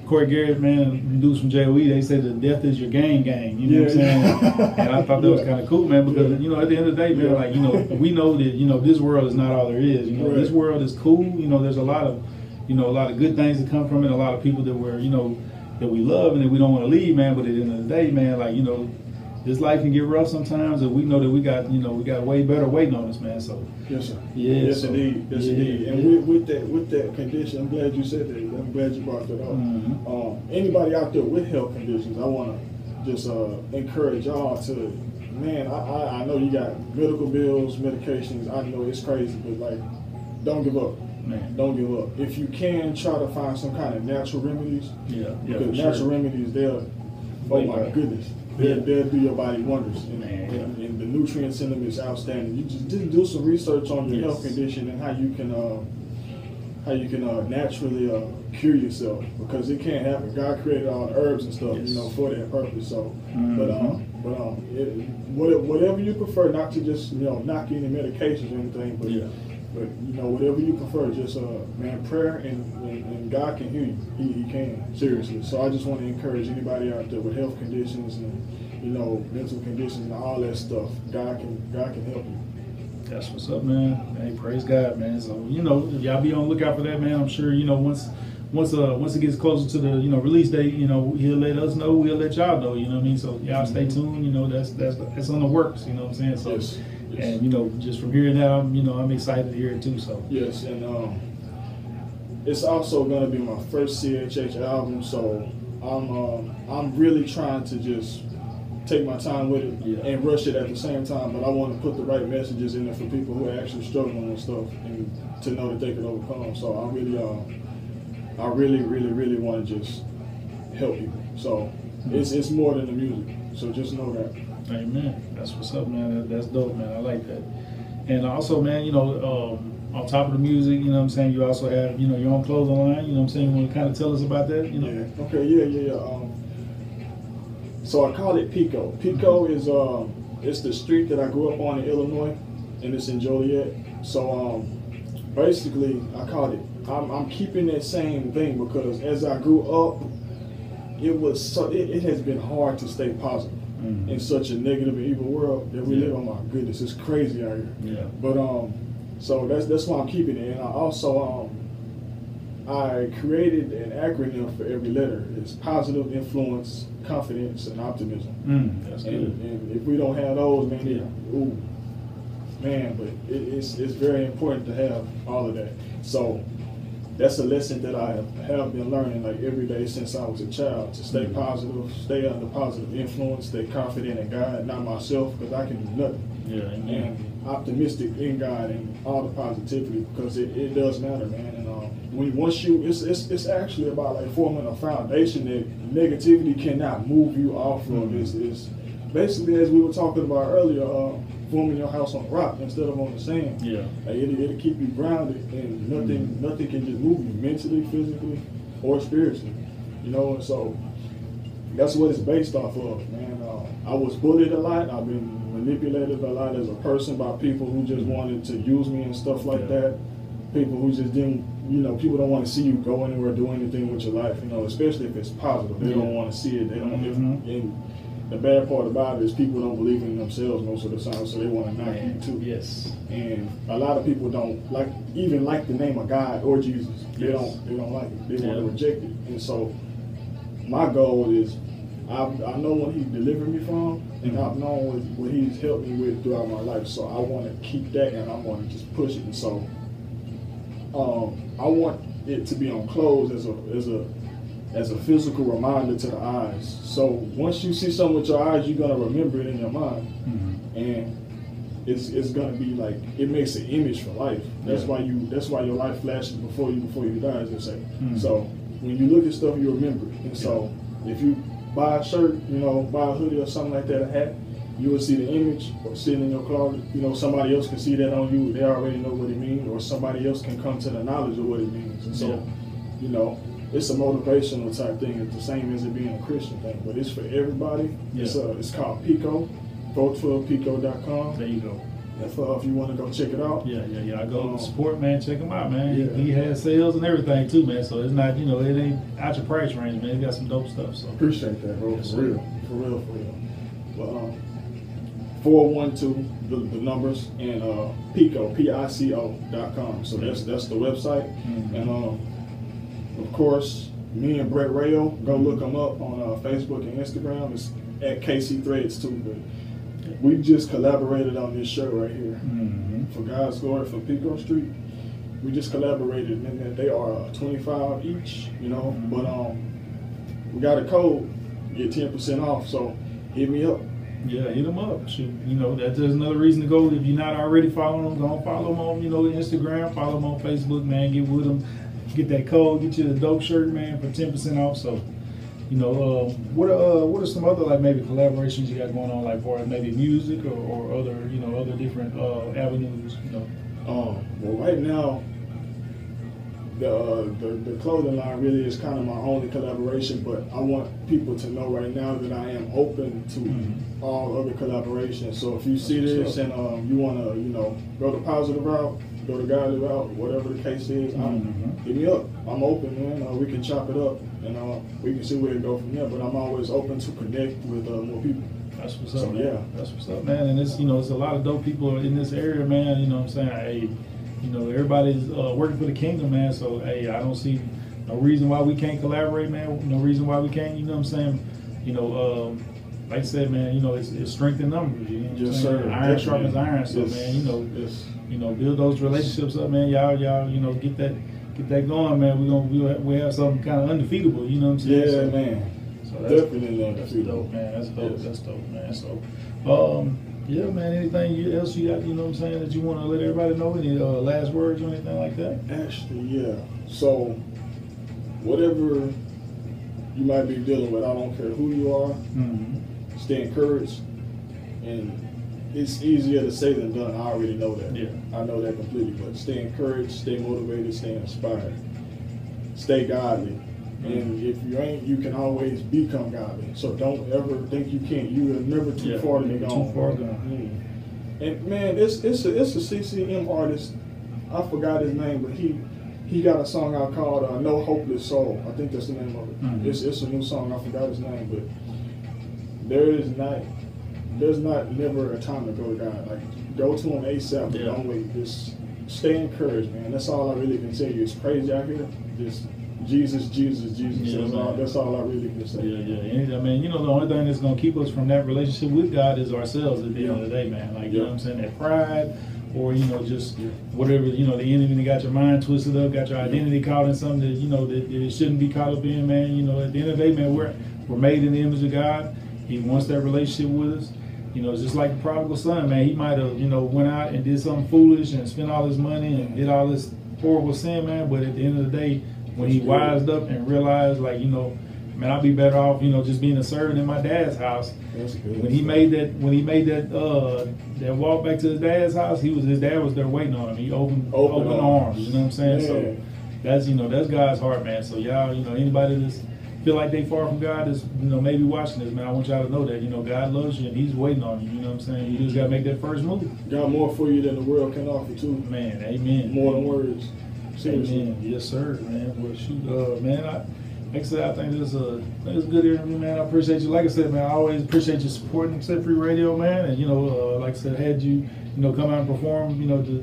Corey Garrett, man, dudes from JOE, they say that death is your game game. You know what I'm saying? yeah. and I thought that was kind of cool, man, because Yeah. you know, at the end of the day, man, Yeah. like you know, we know that you know this world is not all there is. You know, Right. this world is cool. You know, there's a lot of, you know, a lot of good things that come from it. A lot of people that we're, you know, that we love and that we don't want to leave, man. But at the end of the day, man, like you know, this life can get rough sometimes, and we know that we got, you know, we got way better waiting on us, man. So Yes, sir. Yeah, Yes, so- indeed. Yes, yeah, indeed. And yeah. with, with that with that condition, I'm glad you said that. I'm glad you brought that up. Mhm. Um, anybody out there with health conditions, I want to just uh, encourage y'all to, man. I, I, I know you got medical bills, medications. I know it's crazy, but like, don't give up. man, Don't give up. If you can, try to find some kind of natural remedies. yeah, yeah, Because for natural sure. remedies, they'll, oh my goodness, Yeah. They'll, they'll do your body wonders. And, and, and the nutrients in them is outstanding. You just, do some research on your Yes. health condition and how you can, uh, how you can uh, naturally uh, cure yourself because it can't happen. God created all the herbs and stuff, Yes. you know, for that purpose. So, Mhm. but um, but um, it, whatever you prefer, not to just you know knock any medications or anything, but Yeah. But you know, whatever you prefer, just uh, man, prayer and, and, and God can hear you. He, he can seriously. So I just want to encourage anybody out there with health conditions and you know mental conditions and all that stuff. God can God can help you. That's what's up, man. Hey, praise God, man. So you know, y'all be on the lookout for that, man. I'm sure you know once, once uh once it gets closer to the you know release date, you know he'll let us know. We'll let y'all know. You know what I mean? So y'all stay tuned. You know that's that's that's on the works. You know what I'm saying? So Yes, yes. and you know just from hearing that, I'm you know I'm excited to hear it too. So Yes, and um, it's also gonna be my first CHH album, so I'm um, I'm really trying to just take my time with it Yeah. and rush it at the same time. But I want to put the right messages in there for people who are actually struggling with stuff and to know that they can overcome. So I really, uh, I really, really, really want to just help people. So it's it's more than the music. So just know that. Amen. That's what's up, man. That, that's dope, man. I like that. And also, man, you know, um, on top of the music, you know what I'm saying, you also have, you know, your own clothing line, you know what I'm saying? You want to kind of tell us about that, you know? Yeah. Okay. Yeah. Yeah. Yeah. Um, so I call it Pico. Pico is um, it's the street that I grew up on in Illinois, and it's in Joliet. So um, basically, I call it. I'm, I'm keeping that same thing because as I grew up, it was so it, it has been hard to stay positive Mhm. in such a negative and evil world that we Yeah. live. Oh my goodness, it's crazy out here. Yeah. But um, so that's that's why I'm keeping it. And I also um, I created an acronym for every letter. It's positive influence, confidence, and optimism. Mm, that's And, good. and if we don't have those, man, it, Yeah. ooh, man, but it, it's it's very important to have all of that. So that's a lesson that I have, been learning like every day since I was a child to stay Mhm. positive, stay under positive influence, stay confident in God, not myself, because I can do nothing Yeah, and optimistic in God and all the positivity because it, it does matter, man. And um, when once you, it's, it's it's actually about like forming a foundation that negativity cannot move you off of. Mhm. It's, it's basically as we were talking about earlier, uh, forming your house on rock instead of on the sand. Yeah. Like it'll, it'll keep you grounded, and nothing nothing can just move you mentally, physically, or spiritually. You know, and so that's what it's based off of, man. Uh, I was bullied a lot. I've been manipulated a lot as a person by people who just wanted to use me and stuff like Yeah. that. People who just didn't, you know, people don't want to see you go anywhere, do anything with your life. You know, especially if it's positive. They Yeah. don't want to see it. They don't. if- Mhm. and the bad part about it is people don't believe in themselves most of the time, so they want to knock you too. Yes. And a lot of people don't like even like the name of God or Jesus. They don't they don't like it. They want Yeah. to reject it. And so my goal is I, I know what he delivered me from and I've known what, what he's helped me with throughout my life. So I want to keep that and I want to just push it. And so um, I want it to be on clothes as a as a as a physical reminder to the eyes. So once you see something with your eyes, you're gonna remember it in your mind Mhm. and it's it's gonna be like it makes an image for life. That's Yeah. why you that's why your life flashes before you before you die, as they say. Mhm. So when you look at stuff, you remember it. And so if you buy a shirt, you know, buy a hoodie or something like that, a hat, you will see the image or sitting in your closet. You know, somebody else can see that on you. They already know what it means, or somebody else can come to the knowledge of what it means. And so, Yeah. you know, it's a motivational type thing. It's the same as it being a Christian thing, but it's for everybody. It's Yeah. uh, it's called Pico, 412pico.com. There you go. If, uh, if you want to go check it out. Yeah, yeah, yeah. I go Um, support, man. Check him out, man. Yeah. He, he has sales and everything too, man. So it's not, you know, it ain't out your price range, man. He got some dope stuff. So Appreciate that, bro. Yes, for real. For real, for real. But um, 412, the, the numbers, and uh, Pico, P-I-C-O dot com. So that's that's the website. Mhm. And um, of course, me and Brett Rayo, go look him up on uh, Facebook and Instagram. It's at KC Threads too. But we just collaborated on this shirt right here. Mhm. For God's Glory from Pico Street. We just collaborated and they are uh, 25 each, you know. Mhm. But um, we got a code, get 10% off. So hit me up. Yeah, hit them up. Shoot, you know, that's just another reason to go. If you're not already following them, go follow them on, you know, Instagram, follow them on Facebook, man. Get with him, get that code, get you the dope shirt, man, for ten percent off. So, you know, uh, what are uh, what are some other like maybe collaborations you got going on, like for maybe music or, or other, you know, other different uh, avenues, you know? Um, well, right now, the, uh, the the clothing line really is kind of my only collaboration. But I want people to know right now that I am open to Mhm. all other collaborations. So if you see this and um, you want to, you know, go the positive route, go the godly route, whatever the case is, Mhm. hit me up. I'm open, man. Uh, we can chop it up, and uh, we can see where it go from there. But I'm always open to connect with uh, more people. That's what's So, up, man. yeah. That's what's up, man. And it's you know, it's a lot of dope people in this area, man. You know what I'm saying? Hey, you know, everybody's uh, working for the kingdom, man. So hey, I don't see no reason why we can't collaborate, man. No reason why we can't. You know what I'm saying? You know, um, like I said, man. You know, it's, it's strength in numbers. You know Yes, sir. Iron sharpens iron. So Yes. man, you know, Yes. You know, build those relationships up, man. Y'all, y'all, you know, get that. Get that going, man. We're gonna have, we have something kind of undefeatable. You know what I'm saying? Yeah, So- man. so that's, Definitely that's undefeatable. dope, man. That's dope. Yes. That's dope, man. So, um, yeah, man. Anything else you got? You know what I'm saying that you want to let everybody know? Any uh, last words or anything like that? Actually, yeah. So, whatever you might be dealing with, I don't care who you are, Mm-hmm. stay encouraged. And it's easier to say than done. I already know that. Yeah. I know that completely. But stay encouraged, stay motivated, stay inspired, stay godly. And if you ain't, you can always become godly. So don't ever think you can't. You are never too Yeah, far to be never gone. too far gone. Mm. And man, it's it's a it's a CCM artist. I forgot his name, but he he got a song out called uh, "No Hopeless Soul." I think that's the name of it. Mhm. It's it's a new song. I forgot his name, but there is not there's not never a time to go to God. Like go to him ASAP. Yeah. Don't wait. Just stay encouraged, man. That's all I really can tell you. It's crazy out here. Just Jesus, Jesus, Jesus. Yeah, that's, all, that's all I really can say. Yeah, yeah. And, I mean, you know, the only thing that's gonna keep us from that relationship with God is ourselves at the end of the day, man. Like, you know what I'm saying? That pride, or you know, just whatever, you know, the enemy that got your mind twisted up, got your identity caught in something that you know that, that it shouldn't be caught up in, man. You know, at the end of the day, man, we're we're made in the image of God. He wants that relationship with us. You know, it's just like the prodigal son, man. He might have, you know, went out and did something foolish and spent all his money and did all this horrible sin, man. But at the end of the day, when he wised up and realized, like, you know, man, I'd be better off, you know, just being a servant in my dad's house. That's good. When he made that, when he made that, uh, that walk back to his dad's house, he was his dad was there waiting on him. He opened Open open, arms. arms. You know what I'm saying? Yeah. So that's you know that's God's heart, man. So y'all, you know, anybody that's feel like they far from God is you know maybe watching this, man. I want y'all to know that you know God loves you and He's waiting on you. You know what I'm saying? You just gotta make that first move. Got more for you than the world can offer too. Man, amen. More than words. Seriously. Amen. Yes, sir, man. Well, shoot, uh, man, I, like I said, I think this is a, think it's a good interview, man. I appreciate you. Like I said, man, I always appreciate you supporting Set Free Radio, man. And, you know, uh, like I said, had you, you know, come out and perform, you know, the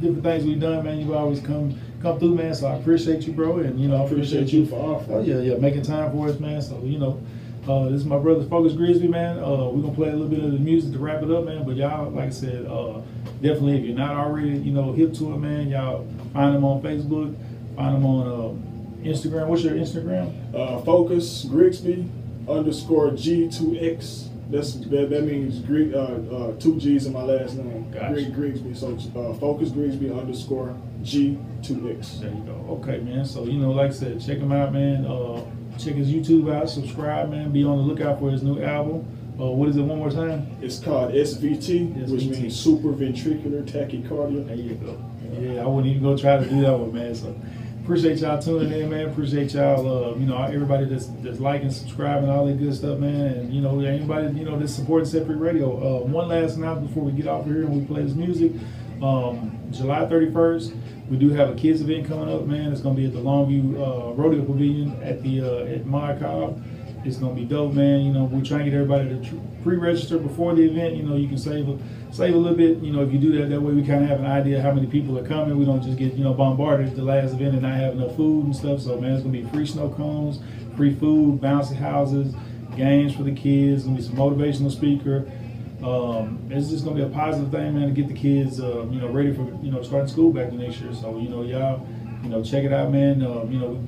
different things we've done, man, you've always come come through, man. So I appreciate you, bro. And, you know, I Appreciate you for offering. Oh, yeah, yeah, making time for us, man. So, you know, uh, this is my brother Focus Grigsby, man. Uh, we're gonna play a little bit of the music to wrap it up, man. But y'all, like I said, uh, definitely if you're not already, you know, hip to it, man, y'all find them on Facebook, find them on uh, Instagram. What's your Instagram? Uh, Focus Grigsby underscore G2X. That's that, that means Grig, uh, uh, two G's in my last name. Gotcha. Grigsby. So uh, Focus Grigsby underscore G2X. There you go. Okay, man. So you know, like I said, check him out, man. Uh, check his YouTube out. Subscribe, man. Be on the lookout for his new album. Uh, what is it? One more time. It's called SVT, which means super ventricular tachycardia. There you go. Yeah, I wouldn't even go try to do that one, man. So appreciate y'all tuning in, man. Appreciate y'all, uh, you know, everybody that's that's liking, subscribing, all that good stuff, man. And you know, anybody you know that's supporting Set Free Radio. Uh, one last announcement before we get off of here and we play this music. Um, July 31st, we do have a kids event coming up, man. It's gonna be at the Longview uh, Rodeo Pavilion at the uh, at Maude Cobb. It's gonna be dope, man. You know, we're trying to get everybody to pre-register before the event. You know, you can save a, save a little bit. You know, if you do that, that way we kind of have an idea how many people are coming. We don't just get you know bombarded at the last event and not have enough food and stuff. So, man, it's gonna be free snow cones, free food, bouncy houses, games for the kids. Gonna be some motivational speaker. Um, it's just gonna be a positive thing, man, to get the kids, uh, you know, ready for you know starting school back the next year. So, you know, y'all, you know, check it out, man. Uh, you know,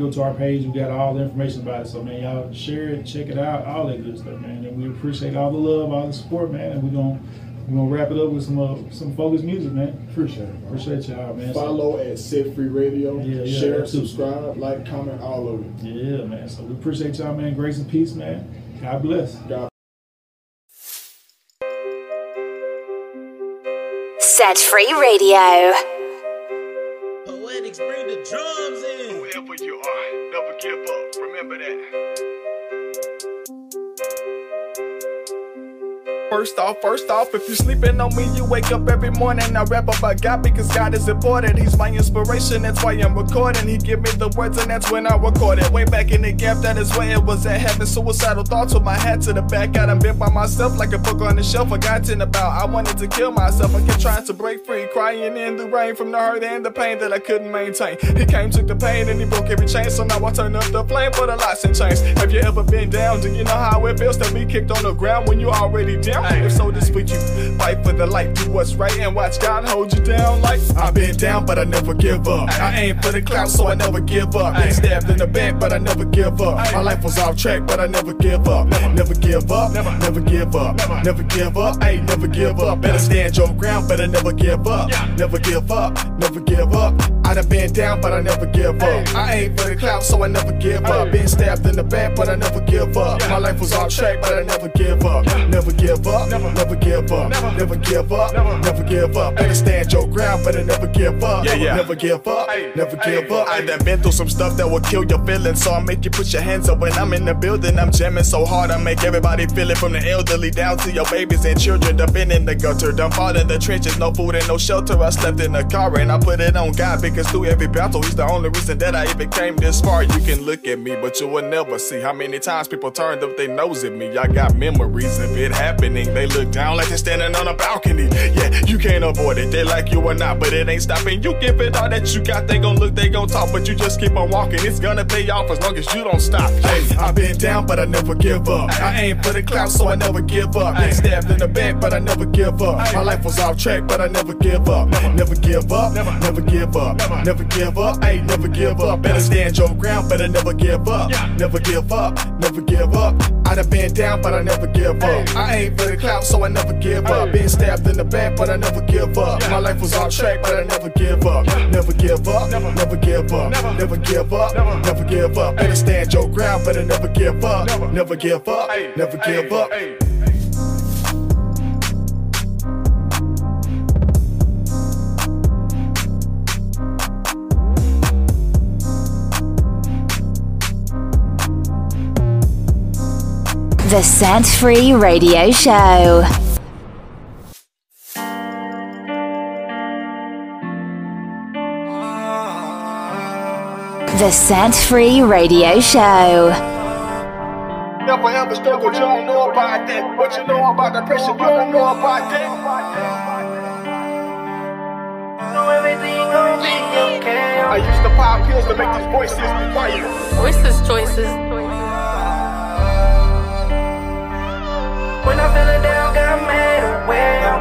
go to our page, we got all the information about it. So, man, y'all share it, check it out, all that good stuff, man. And we appreciate all the love, all the support, man. And we're gonna we're gonna wrap it up with some uh, some focused music, man. Appreciate it. bro. Appreciate y'all, man. So- Follow at Set Free Radio. Yeah, yeah, Share, that too. subscribe, like, comment, all of it. yeah, man. So we appreciate y'all, man. Grace and peace, man. God bless. God Set Free Radio. Poetics bring the drums in. Up. Remember that. First off, first off, if you sleeping on me, you wake up every morning. I rap about God because God is important. He's my inspiration, that's why I'm recording. He give me the words, and that's when I record it. Way back in the gap, that is where it was at. Having suicidal thoughts with my hat to the back. I done been by myself like a book on the shelf, forgotten about. I wanted to kill myself. I kept trying to break free, crying in the rain from the hurt and the pain that I couldn't maintain. He came, took the pain, and he broke every chain. So now I turn up the flame for the lots and chains. Have you ever been down? Do you know how it feels to be kicked on the ground when you already down? If so, this for you. Fight for the light, do what's right, and watch God hold you down. Like I've been down, but I never give up. I aim for the clout, so I never give up. Been stabbed in the back, but I never give up. My life was off track, but I never give up. Never give up. Never give up. Never give up. Hey, never give up. Better stand your ground, better never give up. Never give up. Never give up. I done been down, but I never give up. I aim for the clout, so I never give up. Been stabbed in the back, but I never give up. My life was off track, but I never give up. Never give up, never, never give up, never, never give up, never, never give up. Better stand your ground, better never give up, Yeah, yeah. never give up, never give up. I done been through some stuff that will kill your feelings, so I make you put your hands up when I'm in the building. I'm jamming so hard, I make everybody feel it from the elderly down to your babies and children. Done been in the gutter, done fought in the trenches, no food and no shelter. I slept in the car and I put it on God because through every battle, He's the only reason that I even came this far. You can look at me, but you will never see how many times people turned up their nose at me. I got memories of it happening. They look down like they're standing on a balcony. Yeah, you can't avoid it. They like you or not, but it ain't stopping. You give it all that you got. They gon' look, they gon' talk, but you just keep on walking. It's gonna pay off as long as you don't stop. Hey, I've been down, but I never give up. I aim for the clout, so I never give up. Been stabbed in the back, but I never give up. My life was off track, but I never give up. Never give up, never give up, never give up. Hey, never give up. Better stand your ground, better never give up. Never give up, never give up. I done been down, but I never give up. I aim for the clout, so I never give up. Been stabbed in the back, but I never give up. My life was off track, but I never give up. Never give up, never give up, never give up, never give up. Better stand your ground, better never give up. Never give up, never give up. The Set Free Radio Show. The Set Free Radio Show. Never ever struggled, you don't know about that. What you know about the pressure, you don't know about that. I used to pop pills to make these voices quiet. Voices choices. When I'm feeling down, got mad away.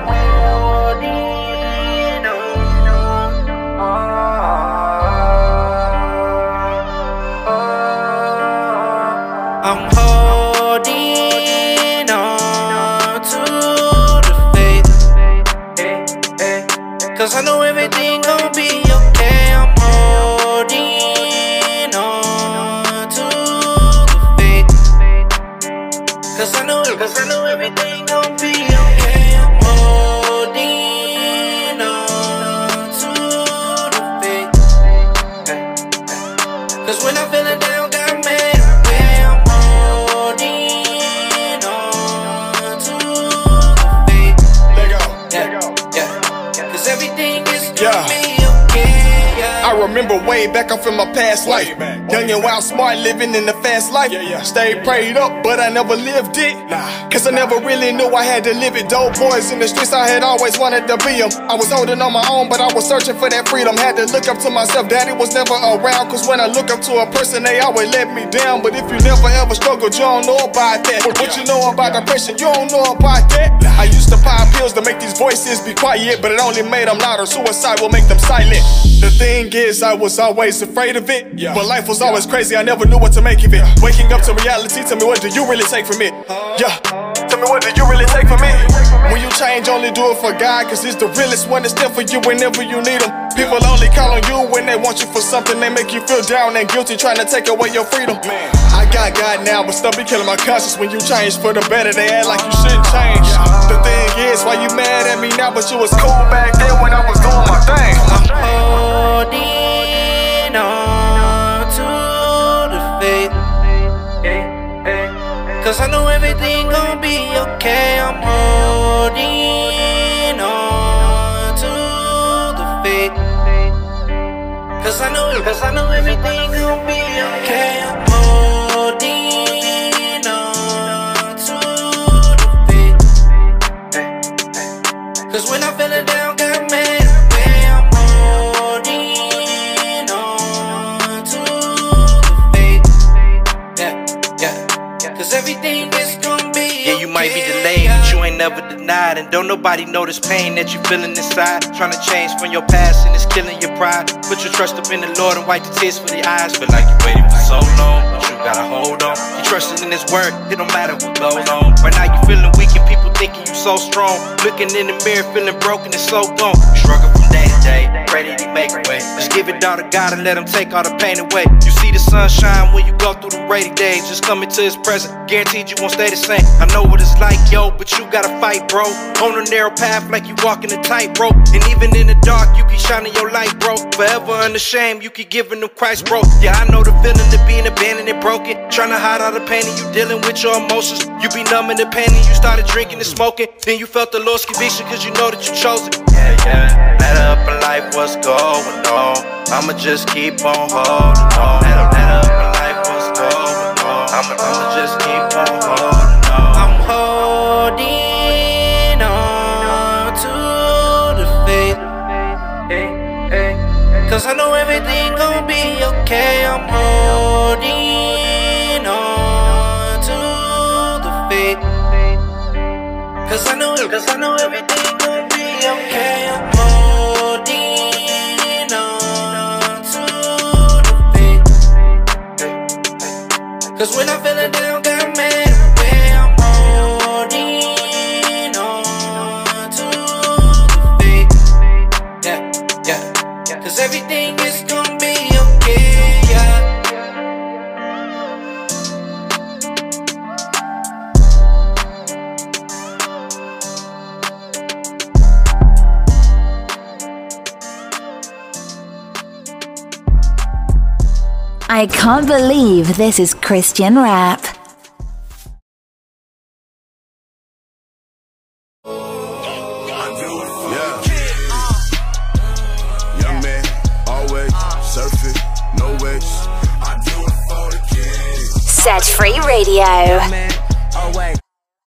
Remember way back up in my past life. Young and wild, smart, living in the fast life. yeah Stayed prayed up, but I never lived it. Cause I never really knew I had to live it. Dope boys in the streets, I had always wanted to be them. I was holding on my own, but I was searching for that freedom. Had to look up to myself, daddy was never around. Cause when I look up to a person, they always let me down. But if you never ever struggled, you don't know about that. But what you know about depression, you don't know about that. I used to pop pills to make these voices be quiet, but it only made them louder. Suicide will make them silent. The thing is, I was always afraid of it. But life was always crazy, I never knew what to make of it. Waking up to reality, tell me what do you really take from it? Yeah. Tell me what do you really take from it? When you change, only do it for God, cause He's the realest one that's there for you whenever you need Him. People only call on you when they want you for something, they make you feel down and guilty, trying to take away your freedom. Man. I got God now, but still be killing my conscience when you change for the better. They act like you shouldn't change. The thing is, why you mad at me now, but you was cool back then when I was doing my thing. holding Cause I know everything gon' be okay. I'm holding on to the faith. Cause I know, cause I know everything gon' be okay. I'm everything is gonna be. Yeah, you might be delayed, but you ain't never denied. And don't nobody know this pain that you feeling inside. Trying to change from your past and it's killing your pride. Put your trust up in the Lord and wipe the tears from the eyes. Feel like you waited for so long, but you gotta hold on. You trusting in His word, it don't matter what goes on. Right now you feeling weak and people thinking you so strong. Looking in the mirror, feeling broken and so gone. Struggle from day to day, pray that Give it all to God and let Him take all the pain away. You see the sunshine when you go through the rainy days. Just come into His presence, guaranteed you won't stay the same. I know what it's like, yo, but you gotta fight, bro. On a narrow path like you walking a tightrope. And even in the dark, you keep shining your light, bro. Forever unashamed, you keep giving them Christ, bro. Yeah, I know the feeling of being abandoned and broken. Trying to hide all the pain and you dealing with your emotions. You be numbing the pain and you started drinking and smoking. Then you felt the Lord's conviction cause you know that you chose it. Yeah, yeah. Matter up in life, what's going on? I'ma just keep on holding on. Matter, matter up in life, what's going on? I'ma, I'ma just keep on holding on. I'm holding on to the faith. Cause I know everything gon' be okay. I'm holding on to the faith. Cause I know, cause I know everything gon' be okay. Cause when I'm feeling I can't believe this is Christian rap. Young man, always surfing, no waves. I do it for the kids. Set Free Radio.